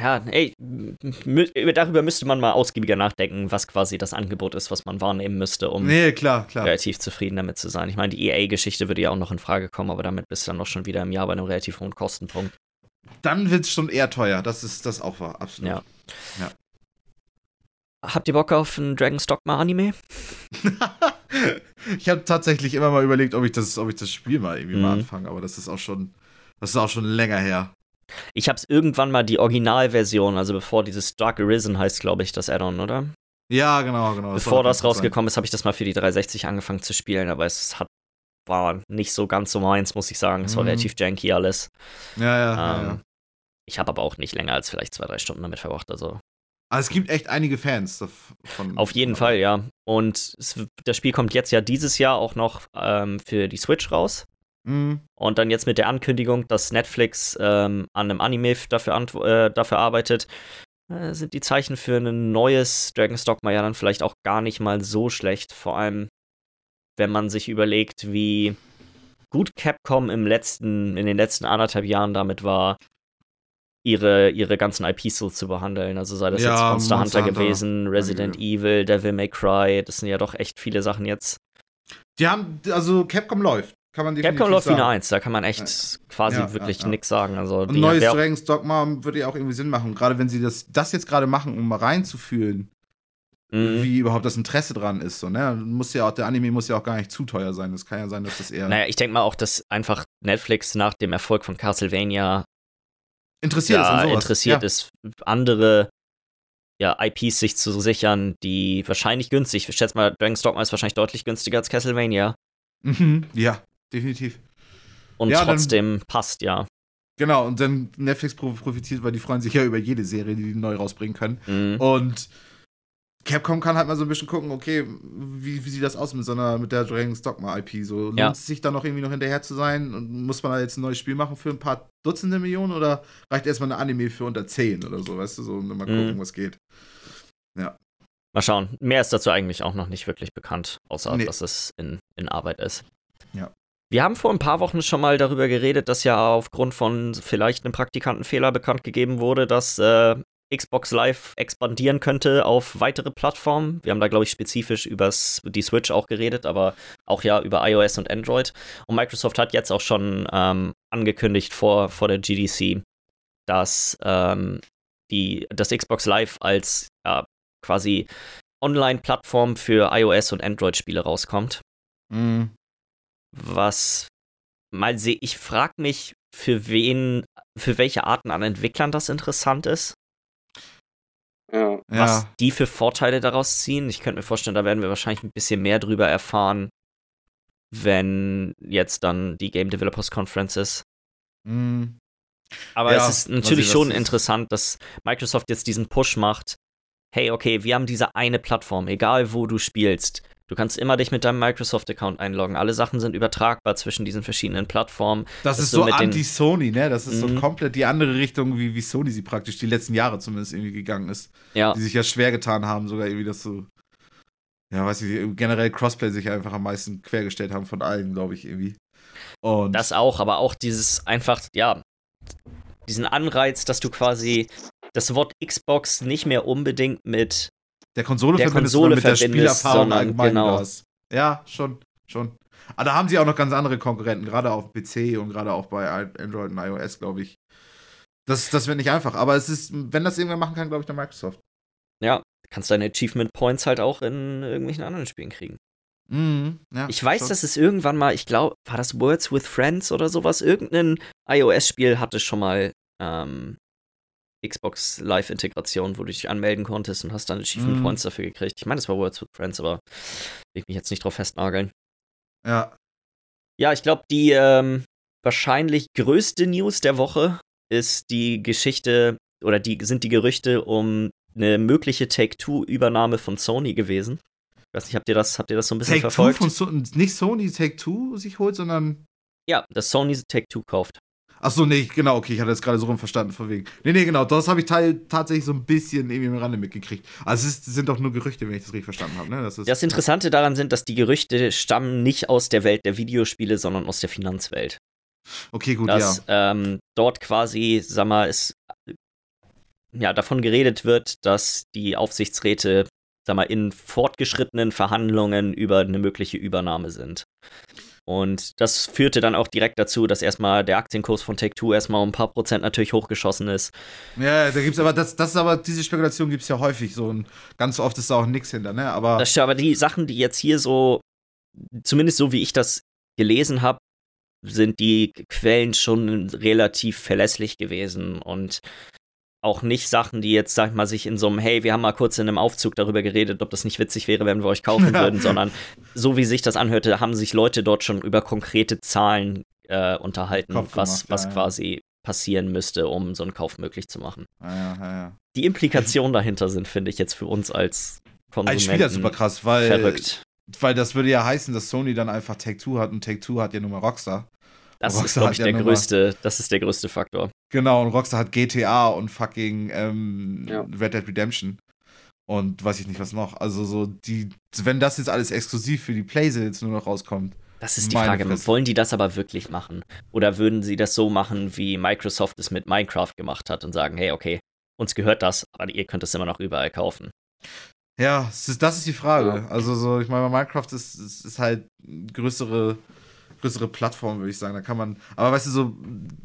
Ja, ey, mü- darüber müsste man mal ausgiebiger nachdenken, was quasi das Angebot ist, was man wahrnehmen müsste, um Nee, klar, klar. relativ zufrieden damit zu sein. Ich meine, die EA-Geschichte würde ja auch noch in Frage kommen, aber damit bist du dann noch schon wieder im Jahr bei einem relativ hohen Kostenpunkt. Dann wird es schon eher teuer, das ist das auch wahr, absolut. Ja. Habt ihr Bock auf ein Dragon's Dogma Anime? ich habe tatsächlich immer mal überlegt, ob ich das, ob ich das Spiel mal irgendwie mal Mhm. anfange, aber das ist auch schon, das ist auch schon länger her. Ich hab's irgendwann mal die Originalversion, also bevor dieses Dark Arisen heißt, glaube ich, das Add-on, oder? Ja, genau, genau. Bevor das auch gut sein. rausgekommen ist, habe ich das mal für die 360 angefangen zu spielen, aber es hat war nicht so ganz so meins, muss ich sagen. Es war Mhm. relativ janky alles. Ja, ja, ja, Ähm, ja. Ich habe aber auch nicht länger als vielleicht zwei, drei Stunden damit verbracht. Also Aber es gibt echt einige Fans davon. auf jeden Fall, ja. Und es, das Spiel kommt jetzt ja dieses Jahr auch noch ähm, für die Switch raus. Mhm. Und dann jetzt mit der Ankündigung, dass Netflix ähm, an einem Anime dafür, äh, dafür arbeitet, äh, sind die Zeichen für ein neues Dragon's Dogma ja dann vielleicht auch gar nicht mal so schlecht. Vor allem, wenn man sich überlegt, wie gut Capcom im letzten, in den letzten anderthalb Jahren damit war, ihre, ihre ganzen IPs so zu behandeln. Also sei das Ja, jetzt Monster, Monster Hunter Hunter, gewesen, Resident Evil, Devil May Cry, das sind ja doch echt viele Sachen jetzt. Die haben, also Capcom läuft. Kann man Capcom läuft wie eine Eins, da kann man echt quasi Ja, wirklich ja, ja. nichts sagen. Also Und neues Dragon's Dogma würde ja auch irgendwie Sinn machen. Gerade wenn sie das, das jetzt gerade machen, um mal reinzufühlen, Mhm. wie überhaupt das Interesse dran ist. So, ne? Muss ja auch, der Anime muss ja auch gar nicht zu teuer sein. Das kann ja sein, dass das eher Naja, ich denke mal auch, dass einfach Netflix nach dem Erfolg von Castlevania interessiert ist ja, sowas. interessiert ja. ist, andere ja, IPs sich zu sichern, die wahrscheinlich günstig, ich schätze mal, Dragon's Dogma ist wahrscheinlich deutlich günstiger als Castlevania Mhm. Ja, definitiv. und Ja, trotzdem passt, ja. Genau, und dann Netflix pro- profitiert, weil die freuen sich ja über jede Serie, die die neu rausbringen können. Mhm. Und Capcom kann halt mal so ein bisschen gucken, okay, wie, wie sieht das aus mit so einer, mit der Dragon's Dogma IP? So, lohnt Ja. es sich da noch irgendwie noch hinterher zu sein? Und muss man da jetzt ein neues Spiel machen für ein paar Dutzende Millionen oder reicht erstmal eine Anime für unter 10 oder so, weißt du, so, mal gucken, Mhm. was geht. Mal schauen. Mehr ist dazu eigentlich auch noch nicht wirklich bekannt, außer Nee. dass es in, in Arbeit ist. Ja. Wir haben vor ein paar Wochen schon mal darüber geredet, dass ja aufgrund von vielleicht einem Praktikantenfehler bekannt gegeben wurde, dass äh, Xbox Live expandieren könnte auf weitere Plattformen. Wir haben da, glaube ich, spezifisch über die Switch auch geredet, aber auch ja über iOS und Android. Und Microsoft hat jetzt auch schon ähm, angekündigt vor, vor der GDC, dass ähm, die, das Xbox Live als ja, quasi Online-Plattform für iOS und Android-Spiele rauskommt. Mhm. Was mal sehe, ich frage mich, für wen, für welche Arten an Entwicklern das interessant ist, Ja, was die für Vorteile daraus ziehen. Ich könnte mir vorstellen, da werden wir wahrscheinlich ein bisschen mehr drüber erfahren, wenn jetzt dann die Game Developers Conference ist. mhm. Aber Ja, es ist natürlich schon ist. interessant, dass Microsoft jetzt diesen Push macht. Hey, okay, wir haben diese eine Plattform, egal wo du spielst. Du kannst immer dich mit deinem Microsoft-Account einloggen. Alle Sachen sind übertragbar zwischen diesen verschiedenen Plattformen. Das dass ist so den- anti-Sony, ne? Das ist so Mhm. komplett die andere Richtung, wie, wie Sony sie praktisch die letzten Jahre zumindest irgendwie gegangen ist. Ja, die sich ja schwer getan haben, sogar irgendwie das so, ja, weiß ich, generell Crossplay sich einfach am meisten quergestellt haben von allen, glaube ich, irgendwie. Und das auch, aber auch dieses einfach, ja, diesen Anreiz, dass du quasi das Wort Xbox nicht mehr unbedingt mit der Konsole der verbindest Konsole mit der Spielerfahrung sondern allgemein genau. was. Ja, schon, schon. Aber da haben sie auch noch ganz andere Konkurrenten, gerade auf PC und gerade auch bei Android und iOS, glaube ich. Das, das wird nicht einfach, aber es ist, wenn das irgendwer machen kann, glaube ich, dann Microsoft. ja, kannst deine Achievement Points halt auch in irgendwelchen anderen Spielen kriegen. Mhm, ja, Ich weiß, schon. dass es irgendwann mal, ich glaube, war das Words with Friends oder sowas? Irgendein iOS-Spiel hatte schon mal ähm, Xbox Live-Integration, wo du dich anmelden konntest und hast dann Achievement Mhm. Points dafür gekriegt. Ich meine, es war Words with Friends, aber will ich mich jetzt nicht drauf festnageln. Ja, Ja, ich glaube, die, ähm, wahrscheinlich größte News der Woche ist die Geschichte oder die sind die Gerüchte um eine mögliche Take-Two-Übernahme von Sony gewesen. Ich weiß nicht, habt ihr das, habt ihr das so ein bisschen Take verfolgt? Two von so nicht Sony Take Two sich holt, sondern. Ja, dass Sony Take-Two kauft. Ach so, nee, genau, okay, ich hatte das gerade so rum verstanden, von wegen. Nee, nee, genau, das habe ich tatsächlich so ein bisschen irgendwie am Rande mitgekriegt. Also es ist, sind doch nur Gerüchte, wenn ich das richtig verstanden habe, ne? Das, Das Interessante daran sind, dass die Gerüchte stammen nicht aus der Welt der Videospiele, sondern aus der Finanzwelt. okay, gut, dass ja. ähm, dort quasi, sag mal, es ja davon geredet wird, dass die Aufsichtsräte, sag mal, in fortgeschrittenen Verhandlungen über eine mögliche Übernahme sind. Und das führte dann auch direkt dazu, dass erstmal der Aktienkurs von Take-Two erstmal um ein paar Prozent natürlich hochgeschossen ist. Ja, da gibt's aber, das, das ist aber, diese Spekulation gibt es ja häufig so und ganz oft ist da auch nichts hinter, ne? Aber. Das, aber die Sachen, die jetzt hier so, zumindest so wie ich das gelesen habe, sind die Quellen schon relativ verlässlich gewesen und auch nicht Sachen, die jetzt, sag ich mal, sich in so einem, hey, wir haben mal kurz in einem Aufzug darüber geredet, ob das nicht witzig wäre, wenn wir euch kaufen Ja. würden, sondern so wie sich das anhörte, haben sich Leute dort schon über konkrete Zahlen äh, unterhalten, Kopf was, gemacht, was ja, ja. quasi passieren müsste, um so einen Kauf möglich zu machen. ja, ja, ja, ja. Die Implikationen dahinter sind, finde ich jetzt für uns als Konsumenten Als Spieler super krass, weil, verrückt. weil das würde ja heißen, dass Sony dann einfach Take Two hat und Take Two hat ja nur mal Rockstar. Das ist, glaube ich, ja der nun größte, das ist der größte Faktor. Genau, und Rockstar hat GTA und fucking ähm, Ja. Red Dead Redemption. Und weiß ich nicht, was noch. Also so, die, wenn das jetzt alles exklusiv für die Playsales nur noch rauskommt. Das ist die Frage, Fresse. wollen die das aber wirklich machen? Oder würden sie das so machen, wie Microsoft es mit Minecraft gemacht hat und sagen, hey, okay, uns gehört das, aber ihr könnt es immer noch überall kaufen. Ja, das ist, das ist die Frage. Ja. Also so, ich meine, Minecraft ist, ist, ist halt größere, größere Plattform, würde ich sagen. Da kann man, aber weißt du, so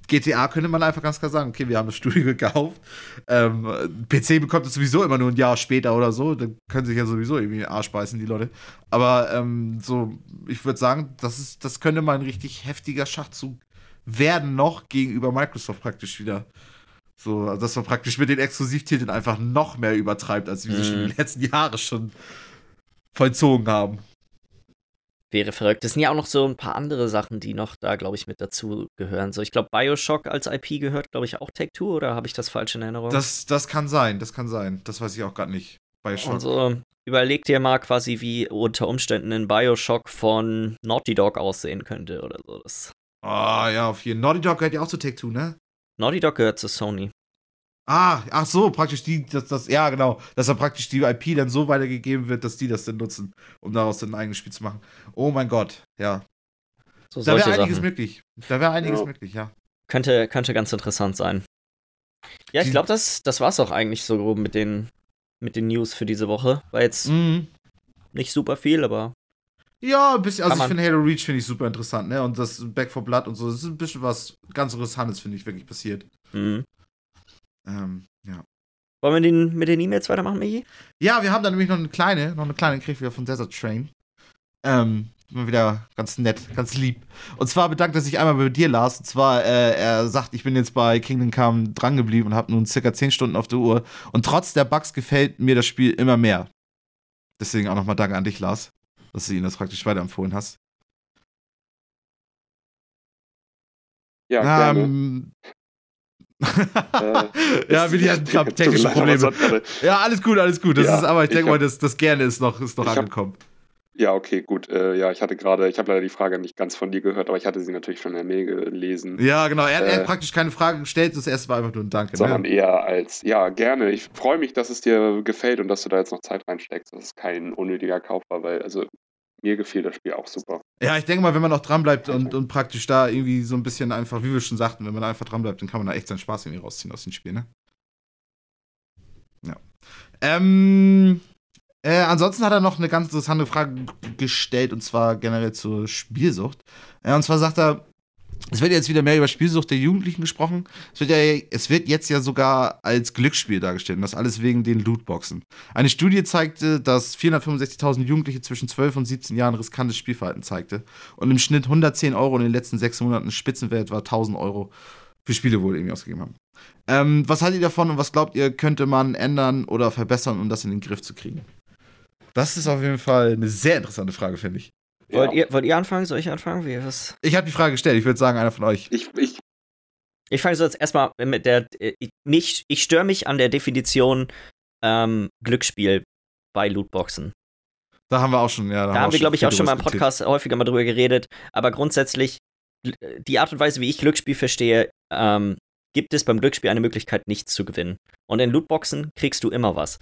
GTA könnte man einfach ganz klar sagen, okay, wir haben das Studio gekauft. Ähm, PC bekommt es sowieso immer nur ein Jahr später oder so. Dann können sich ja sowieso irgendwie den Arsch beißen, die Leute. Aber ähm, so, ich würde sagen, das, ist, das könnte mal ein richtig heftiger Schachzug werden noch gegenüber Microsoft praktisch wieder. So, also dass man praktisch mit den Exklusivtiteln einfach noch mehr übertreibt, als wir sie schon Mhm. die letzten Jahre schon vollzogen haben. Wäre verrückt. Das sind ja auch noch so ein paar andere Sachen, die noch da, glaube ich, mit dazu gehören. So, ich glaube, Bioshock als IP gehört, glaube ich, auch Take-Two, oder habe ich das falsch in Erinnerung? Das, das kann sein, das kann sein. Das weiß ich auch gerade nicht. Bei Schock. Und so, überleg dir mal quasi, wie unter Umständen ein Bioshock von Naughty Dog aussehen könnte oder so. Ah, ja, auf jeden Fall. Naughty Dog gehört ja auch zu Take Two, ne? Naughty Dog gehört zu Sony. Ah, ach so, praktisch die, das, das, ja, genau, dass dann praktisch die IP dann so weitergegeben wird, dass die das dann nutzen, um daraus dann ein eigenes Spiel zu machen. Oh mein Gott, ja. So Da wäre einiges Sachen. möglich. Da wäre einiges Ja. möglich, ja. Könnte, könnte ganz interessant sein. Ja, ich glaube, das, das war's auch eigentlich so grob mit den, mit den News für diese Woche. War jetzt Mhm. nicht super viel, aber Ja, ein bisschen, also ich finde Halo Reach finde ich super interessant, ne? Und das Back for Blood und so, das ist ein bisschen was ganz Interessantes, finde ich, wirklich passiert. mh. Ähm, ja. wollen wir den, mit den E-Mails weitermachen, Michi? Ja, wir haben da nämlich noch eine kleine, noch eine kleine gekriegt wieder von Desert Train. Ähm, immer wieder ganz nett, ganz lieb. Und zwar bedankt er sich einmal bei dir, Lars. Und zwar, äh, er sagt, ich bin jetzt bei Kingdom Come drangeblieben und habe nun circa 10 Stunden auf der Uhr. Und trotz der Bugs gefällt mir das Spiel immer mehr. Deswegen auch nochmal Danke an dich, Lars, dass du ihn das praktisch weiterempfohlen hast. Ja, ähm, Äh, ja, Willi hat ein paar tut mir technische Probleme. Ja, alles gut, alles gut. Das Ja, ist, aber ich denke mal, das, das gerne ist noch, ist noch hab- angekommen. Ja, okay, gut. Äh, ja, ich hatte gerade, ich habe leider die Frage nicht ganz von dir gehört, aber ich hatte sie natürlich schon in der Mail gelesen. Ja, genau. Er, er hat Äh, praktisch keine Frage gestellt. Das erste war einfach nur ein Danke. sondern Ne? eher als, ja, gerne. Ich freue mich, dass es dir gefällt und dass du da jetzt noch Zeit reinsteckst, dass es kein unnötiger Kauf war, weil, also, mir gefiel das Spiel auch super. Ja, ich denke mal, wenn man auch dranbleibt und, und praktisch da irgendwie so ein bisschen einfach, wie wir schon sagten, wenn man da einfach dranbleibt, dann kann man da echt seinen Spaß irgendwie rausziehen aus dem Spiel, ne? Ja. Ähm. Äh, ansonsten hat er noch eine ganz interessante Frage gestellt und zwar generell zur Spielsucht. Äh, und zwar sagt er, es wird jetzt wieder mehr über Spielsucht der Jugendlichen gesprochen. Es wird, ja, es wird jetzt ja sogar als Glücksspiel dargestellt und das alles wegen den Lootboxen. Eine Studie zeigte, dass 465.000 Jugendliche zwischen 12 und 17 Jahren riskantes Spielverhalten zeigte und im Schnitt 110 Euro in den letzten sechs Monaten Spitzenwert war 1000 Euro für Spiele wohl irgendwie ausgegeben haben. Ähm, was haltet ihr davon und was glaubt ihr, könnte man ändern oder verbessern, um das in den Griff zu kriegen? Das ist auf jeden Fall eine sehr interessante Frage, finde ich. Wollt, ihr, wollt ihr anfangen? Soll ich anfangen? Wie, was? Ich habe die Frage gestellt. Ich würde sagen, einer von euch. Ich, ich, Ich fange so jetzt erstmal mit der. äh, Ich, mich, ich störe mich an der Definition ähm, Glücksspiel bei Lootboxen. Da haben wir auch schon, ja. Da haben wir, glaube ich, auch schon mal im Podcast häufiger mal drüber geredet. Aber grundsätzlich, die Art und Weise, wie ich Glücksspiel verstehe, ähm, gibt es beim Glücksspiel eine Möglichkeit, nichts zu gewinnen. Und in Lootboxen kriegst du immer was.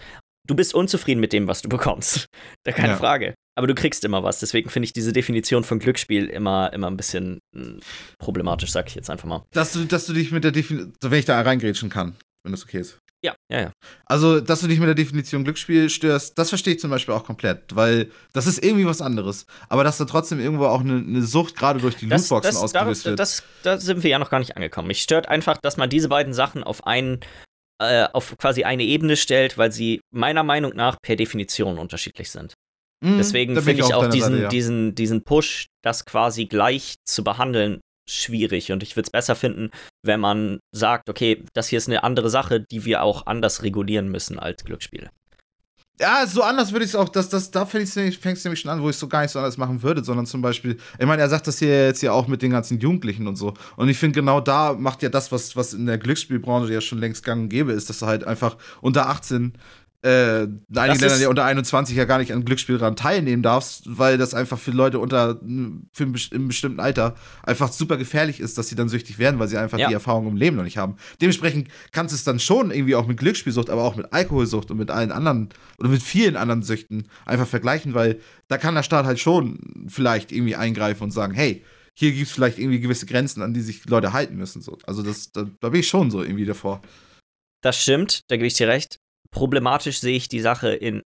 Du bist unzufrieden mit dem, was du bekommst. Da keine Ja. Frage. Aber du kriegst immer was. Deswegen finde ich diese Definition von Glücksspiel immer, immer ein bisschen mh, problematisch, sag ich jetzt einfach mal. Dass du, dass du dich mit der Definition, wenn ich da reingrätschen kann, wenn das okay ist. Ja, ja, ja. Also, dass du dich mit der Definition Glücksspiel störst, das verstehe ich zum Beispiel auch komplett, weil das ist irgendwie was anderes. Aber dass da trotzdem irgendwo auch eine, eine Sucht gerade durch die Das, Lootboxen das, ausgelöst da, wird. das, da sind wir ja noch gar nicht angekommen. Mich stört einfach, dass man diese beiden Sachen auf einen, äh, auf quasi eine Ebene stellt, weil sie meiner Meinung nach per Definition unterschiedlich sind. Mhm, Deswegen finde ich auf auch diesen, Seite, ja. diesen, diesen Push, das quasi gleich zu behandeln, schwierig. Und ich würde es besser finden, wenn man sagt, okay, das hier ist eine andere Sache, die wir auch anders regulieren müssen als Glücksspiel. Ja, so anders würde ich es auch, das, das, da fängt es nämlich schon an, wo ich es so gar nicht so anders machen würde, sondern zum Beispiel, ich meine, er sagt das hier jetzt ja auch mit den ganzen Jugendlichen und so. Und ich finde, genau da macht ja das, was, was in der Glücksspielbranche ja schon längst gang und gäbe ist, dass du halt einfach unter 18 äh, in einigen ist- Ländern ja unter 21 ja gar nicht an Glücksspielern teilnehmen darfst, weil das einfach für Leute unter für ein, best- im bestimmten Alter einfach super gefährlich ist, dass sie dann süchtig werden, weil sie einfach Ja. die Erfahrung im Leben noch nicht haben. Dementsprechend kannst du es dann schon irgendwie auch mit Glücksspielsucht, aber auch mit Alkoholsucht und mit allen anderen oder mit vielen anderen Süchten einfach vergleichen, weil da kann der Staat halt schon vielleicht irgendwie eingreifen und sagen, hey, hier gibt es vielleicht irgendwie gewisse Grenzen, an die sich Leute halten müssen. So. Also das, da, da bin ich schon so irgendwie davor. Das stimmt, da gebe ich dir recht. Problematisch sehe ich die Sache in,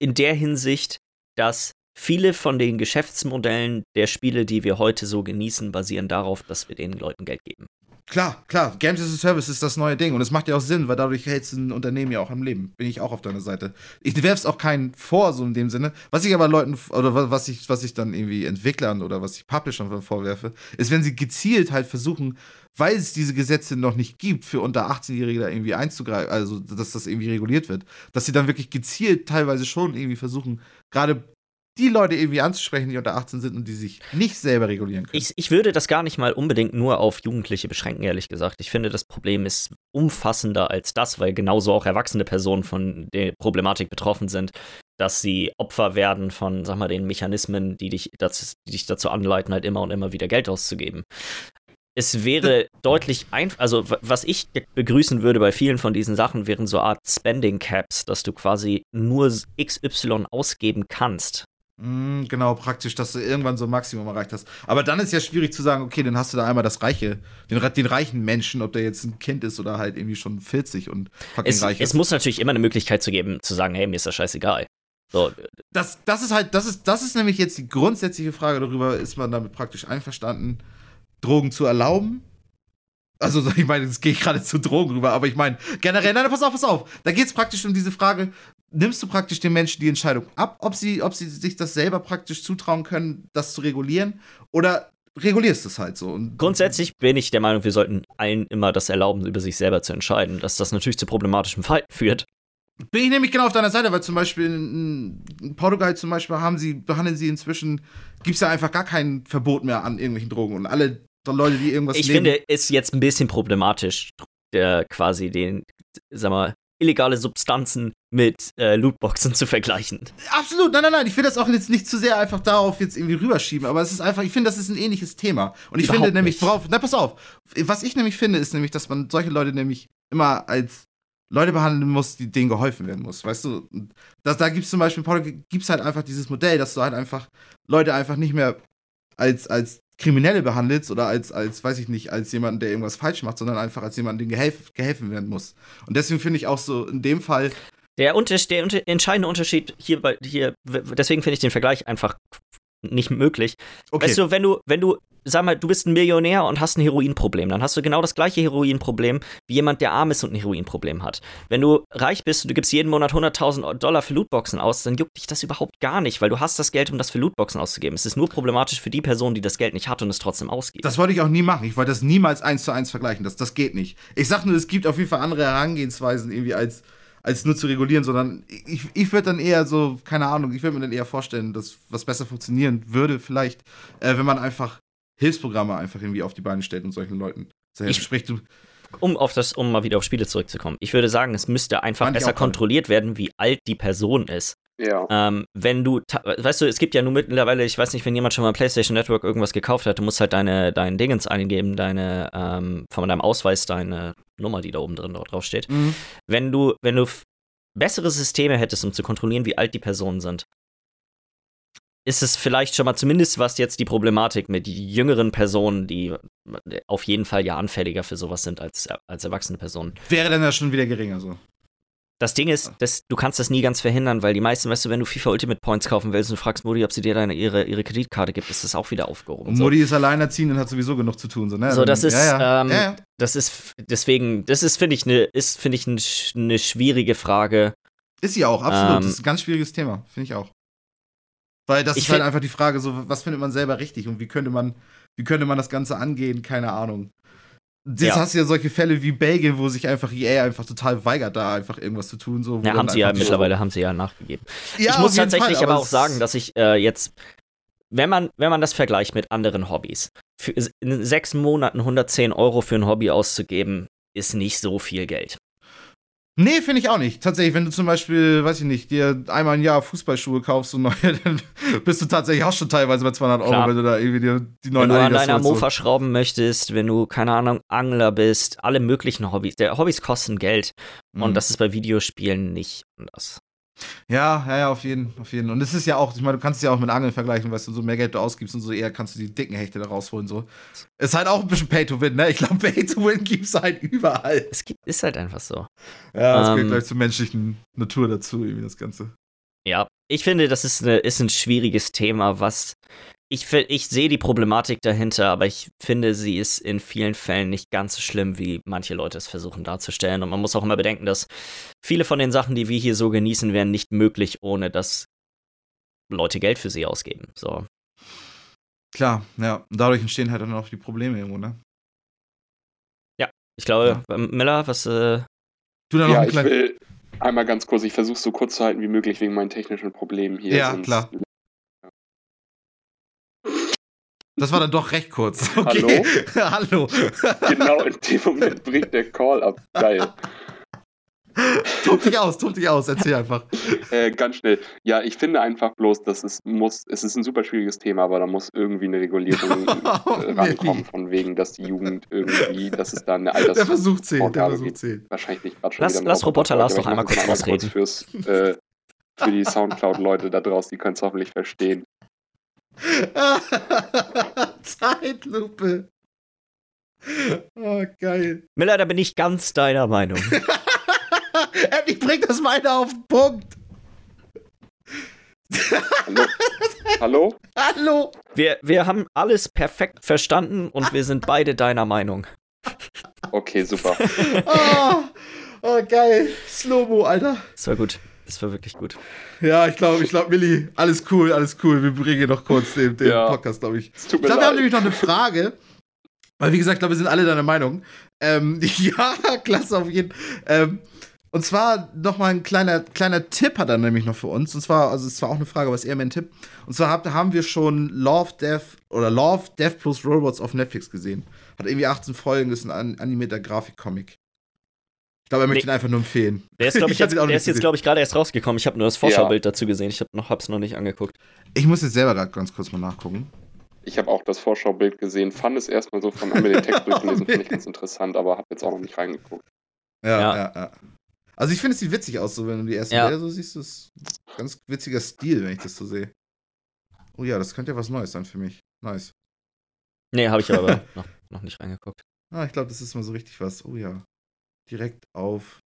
in der Hinsicht, dass viele von den Geschäftsmodellen der Spiele, die wir heute so genießen, basieren darauf, dass wir den Leuten Geld geben. Klar, klar, Games as a Service ist das neue Ding und es macht ja auch Sinn, weil dadurch hältst du ein Unternehmen ja auch am Leben. Bin ich auch auf deiner Seite. Ich werf's auch keinen vor, so in dem Sinne. Was ich aber Leuten, oder wa- was ich, was ich dann irgendwie Entwicklern oder was ich Publishern vorwerfe, ist, wenn sie gezielt halt versuchen, weil es diese Gesetze noch nicht gibt, für unter 18-Jährige da irgendwie einzugreifen, also dass das irgendwie reguliert wird, dass sie dann wirklich gezielt teilweise schon irgendwie versuchen, gerade die Leute irgendwie anzusprechen, die unter 18 sind und die sich nicht selber regulieren können. Ich, ich würde das gar nicht mal unbedingt nur auf Jugendliche beschränken, ehrlich gesagt. Ich finde, das Problem ist umfassender als das, weil genauso auch erwachsene Personen von der Problematik betroffen sind, dass sie Opfer werden von, sag mal, den Mechanismen, die dich, das, die dich dazu anleiten, halt immer und immer wieder Geld auszugeben. Es wäre deutlich einfach, also wa- was ich begrüßen würde bei vielen von diesen Sachen, wären so Art Spending Caps, dass du quasi nur XY ausgeben kannst. Mm, Genau, praktisch, dass du irgendwann so ein Maximum erreicht hast. Aber dann ist ja schwierig zu sagen, okay, dann hast du da einmal das Reiche, den, den reichen Menschen, ob der jetzt ein Kind ist oder halt irgendwie schon 40 und fucking Es, reich es ist. muss natürlich immer eine Möglichkeit zu geben, zu sagen, hey, mir ist das scheißegal. So, Das, das ist halt, das ist, das ist nämlich jetzt die grundsätzliche Frage darüber, ist man damit praktisch einverstanden, Drogen zu erlauben? Also, ich meine, es geht gerade zu Drogen rüber, aber ich meine, generell, nein, pass auf, pass auf. Da geht es praktisch um diese Frage, nimmst du praktisch den Menschen die Entscheidung ab, ob sie, ob sie sich das selber praktisch zutrauen können, das zu regulieren, oder regulierst du es halt so? Und grundsätzlich bin ich der Meinung, wir sollten allen immer das erlauben, über sich selber zu entscheiden. Dass das natürlich zu problematischem Verhalten führt. Bin ich nämlich genau auf deiner Seite, weil zum Beispiel in, Portugal zum Beispiel haben sie, behandeln sie inzwischen, gibt es ja einfach gar kein Verbot mehr an irgendwelchen Drogen und alle Leute, die irgendwas Ich nehmen. finde es jetzt ein bisschen problematisch, der quasi den, sag mal, illegale Substanzen mit äh, Lootboxen zu vergleichen. Absolut, nein, nein, nein. Ich will das auch jetzt nicht zu sehr einfach darauf jetzt irgendwie rüberschieben, aber es ist einfach, ich finde, das ist ein ähnliches Thema. Und ich Überhaupt finde nämlich, nicht. worauf, na, pass auf, was ich nämlich finde, ist nämlich, dass man solche Leute nämlich immer als Leute behandeln muss, die denen geholfen werden muss, weißt du? Das, da gibt es zum Beispiel, gibt es halt einfach dieses Modell, dass du halt einfach Leute einfach nicht mehr als, als Kriminelle behandelst oder als, als, weiß ich nicht, als jemanden, der irgendwas falsch macht, sondern einfach als jemanden, dem gehelf, geholfen werden muss. Und deswegen finde ich auch so in dem Fall, Der, Unter der unter entscheidende Unterschied hier, bei, hier deswegen finde ich den Vergleich einfach nicht möglich. okay. Weißt du, wenn du, wenn du, sag mal, du bist ein Millionär und hast ein Heroinproblem, dann hast du genau das gleiche Heroinproblem wie jemand, der arm ist und ein Heroinproblem hat. Wenn du reich bist und du gibst jeden Monat 100.000 Dollar für Lootboxen aus, dann juckt dich das überhaupt gar nicht, weil du hast das Geld, um das für Lootboxen auszugeben. Es ist nur problematisch für die Person, die das Geld nicht hat und es trotzdem ausgibt. Das wollte ich auch nie machen. Ich wollte das niemals eins zu eins vergleichen. Das, das geht nicht. Ich sag nur, es gibt auf jeden Fall andere Herangehensweisen irgendwie als, als nur zu regulieren, sondern ich, ich würde dann eher so, keine Ahnung, ich würde mir dann eher vorstellen, dass was besser funktionieren würde, vielleicht, äh, wenn man einfach Hilfsprogramme einfach irgendwie auf die Beine stellt und solchen Leuten zu helfen. Ich- Sprich, du, Um auf das, um mal wieder auf Spiele zurückzukommen. Ich würde sagen, es müsste einfach besser kontrolliert werden, wie alt die Person ist. Ja. Ähm, wenn du, weißt du, es gibt ja nur mittlerweile, ich weiß nicht, wenn jemand schon mal PlayStation Network irgendwas gekauft hat, du musst halt deine, dein Dingens eingeben, deine, ähm, von deinem Ausweis, deine Nummer, die da oben drin drauf steht. Mhm. Wenn du, wenn du bessere Systeme hättest, um zu kontrollieren, wie alt die Personen sind, ist es vielleicht schon mal zumindest, was jetzt die Problematik mit jüngeren Personen, die auf jeden Fall ja anfälliger für sowas sind als, als erwachsene Personen. wäre dann ja schon wieder geringer so. Das Ding ist, das, du kannst das nie ganz verhindern, weil die meisten, weißt du, wenn du FIFA Ultimate Points kaufen willst und du fragst Modi, ob sie dir deine, ihre, ihre Kreditkarte gibt, ist das auch wieder aufgehoben. Und so. Mutti ist alleinerziehend und hat sowieso genug zu tun. So, ne? So, das ist, ja, ja. ähm, ja. Das ist deswegen, das ist, finde ich, eine, ist, finde ich, eine eine schwierige Frage. Ist sie auch, absolut. ähm, das ist ein ganz schwieriges Thema, finde ich auch. Weil das Ich ist halt einfach die Frage, so, was findet man selber richtig und wie könnte man, wie könnte man das Ganze angehen? Keine Ahnung. Jetzt Ja. hast du ja solche Fälle wie Belgien, wo sich einfach EA einfach total weigert, da einfach irgendwas zu tun. So, Ja, haben sie ja die- mittlerweile, haben sie ja nachgegeben. Ja, ich muss tatsächlich Fall, aber auch es- sagen, dass ich äh, jetzt, wenn man, wenn man das vergleicht mit anderen Hobbys, für in sechs Monaten 110 Euro für ein Hobby auszugeben, ist nicht so viel Geld. Nee, finde ich auch nicht. Tatsächlich, wenn du zum Beispiel, weiß ich nicht, dir einmal im Jahr Fußballschuhe kaufst und neue, dann bist du tatsächlich auch schon teilweise bei 200 Euro, Klar. wenn du da irgendwie dir die neuen Wenn du an deiner. Mofa schrauben möchtest, wenn du, keine Ahnung, Angler bist, alle möglichen Hobbys. Der Hobbys kosten Geld und Mhm. das ist bei Videospielen nicht anders. Ja, ja, ja, auf jeden, auf jeden. Und es ist ja auch, ich meine, du kannst es ja auch mit Angeln vergleichen, weißt du, so mehr Geld du ausgibst und so eher kannst du die dicken Hechte da rausholen. So. Ist halt auch ein bisschen Pay to Win, ne? Ich glaube, Pay to Win gibt's halt überall. Es gibt, ist halt einfach so. Ja, das Ähm. gehört gleich zur menschlichen Natur dazu, irgendwie das Ganze. Ja, ich finde, das ist, eine, ist ein schwieriges Thema, was ich, ich sehe die Problematik dahinter, aber ich finde, sie ist in vielen Fällen nicht ganz so schlimm, wie manche Leute es versuchen darzustellen. Und man muss auch immer bedenken, dass viele von den Sachen, die wir hier so genießen, wären nicht möglich, ohne dass Leute Geld für sie ausgeben. So. Klar, ja. Und dadurch entstehen halt dann auch die Probleme irgendwo, ne? Ich glaube, ähm, Miller, was, äh, Du dann noch Ja, ein ich kleines. will einmal ganz kurz, ich versuche so kurz zu halten wie möglich wegen meinen technischen Problemen hier. Ja, klar. Das war dann doch recht kurz. Okay. Hallo. Genau in dem Moment bringt der Call ab. Geil. tob dich aus, tob dich aus, erzähl einfach. Äh, ganz schnell. Ja, ich finde einfach bloß, dass es muss, es ist ein super schwieriges Thema, aber da muss irgendwie eine Regulierung Oh, rankommen, von wegen, dass die Jugend irgendwie, dass es da eine Alters Der Versuch zählt, der Vorgabe Versuch gibt. zählt. wahrscheinlich nicht gerade schon Lass- wieder ein lass Roboter Lars doch einmal kurz das ausreden. Fürs, äh, für die Soundcloud-Leute da draußen, die können es hoffentlich verstehen. Zeitlupe. Oh, geil. Miller, da bin ich ganz deiner Meinung. Endlich bringt das meine auf den Punkt. Hallo? Hallo? Hallo. Wir, wir haben alles perfekt verstanden und wir sind beide deiner Meinung. Okay, super. Oh, oh geil. Slow-Mo, Alter. Das war gut. Das war wirklich gut. Ja, ich glaube, ich glaube, Milli, alles cool, alles cool. Wir bringen noch kurz den, den Ja. Podcast, glaube ich. Es tut Ich glaube, wir haben nämlich noch eine Frage. Weil, wie gesagt, ich glaube, wir sind alle deiner Meinung. Ähm, ja, klasse auf jeden Fall. Ähm, und zwar nochmal ein kleiner, kleiner Tipp hat er nämlich noch für uns. Und zwar, also es war auch eine Frage, aber es ist eher mehr ein Tipp. Und zwar haben wir schon Love, Death oder Love, Death plus Robots auf Netflix gesehen. Hat irgendwie 18 Folgen, ist ein an- animierter Grafikcomic. Ich glaube, er möchte Nee. ihn einfach nur empfehlen. Der ist, glaube ich, Ich jetzt, der ist jetzt, glaube ich, gerade erst rausgekommen. Ich habe nur das Vorschaubild dazu gesehen. Ich habe noch, hab's noch nicht angeguckt. Ich muss jetzt selber gerade ganz kurz mal nachgucken. Ich habe auch das Vorschaubild gesehen, fand es erstmal so von einmal den Text durchgelesen, fand ich ganz interessant, aber habe jetzt auch noch nicht reingeguckt. Ja, Ja. ja, ja. Also ich finde es sieht witzig aus, so wenn du die ersten Ja. Bilder so siehst, das ist ein ganz witziger Stil, wenn ich das so sehe. Oh ja, das könnte ja was Neues sein für mich. Nice. Nee, habe ich aber noch, noch nicht reingeguckt. Ah, ich glaube, das ist mal so richtig was. Oh ja. Direkt auf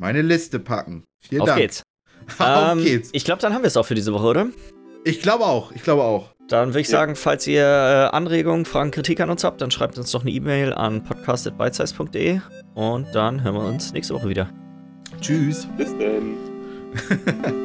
meine Liste packen. Vielen Auf Dank. geht's. auf Ähm, geht's. Ich glaube, dann haben wir es auch für diese Woche, oder? Ich glaube auch, ich glaube auch. Dann würde ich Ja. sagen, falls ihr äh, Anregungen, Fragen, Kritik an uns habt, dann schreibt uns doch eine E-Mail an podcast.bitesize.de und dann hören wir uns nächste Woche wieder. Tschüss. Bis denn.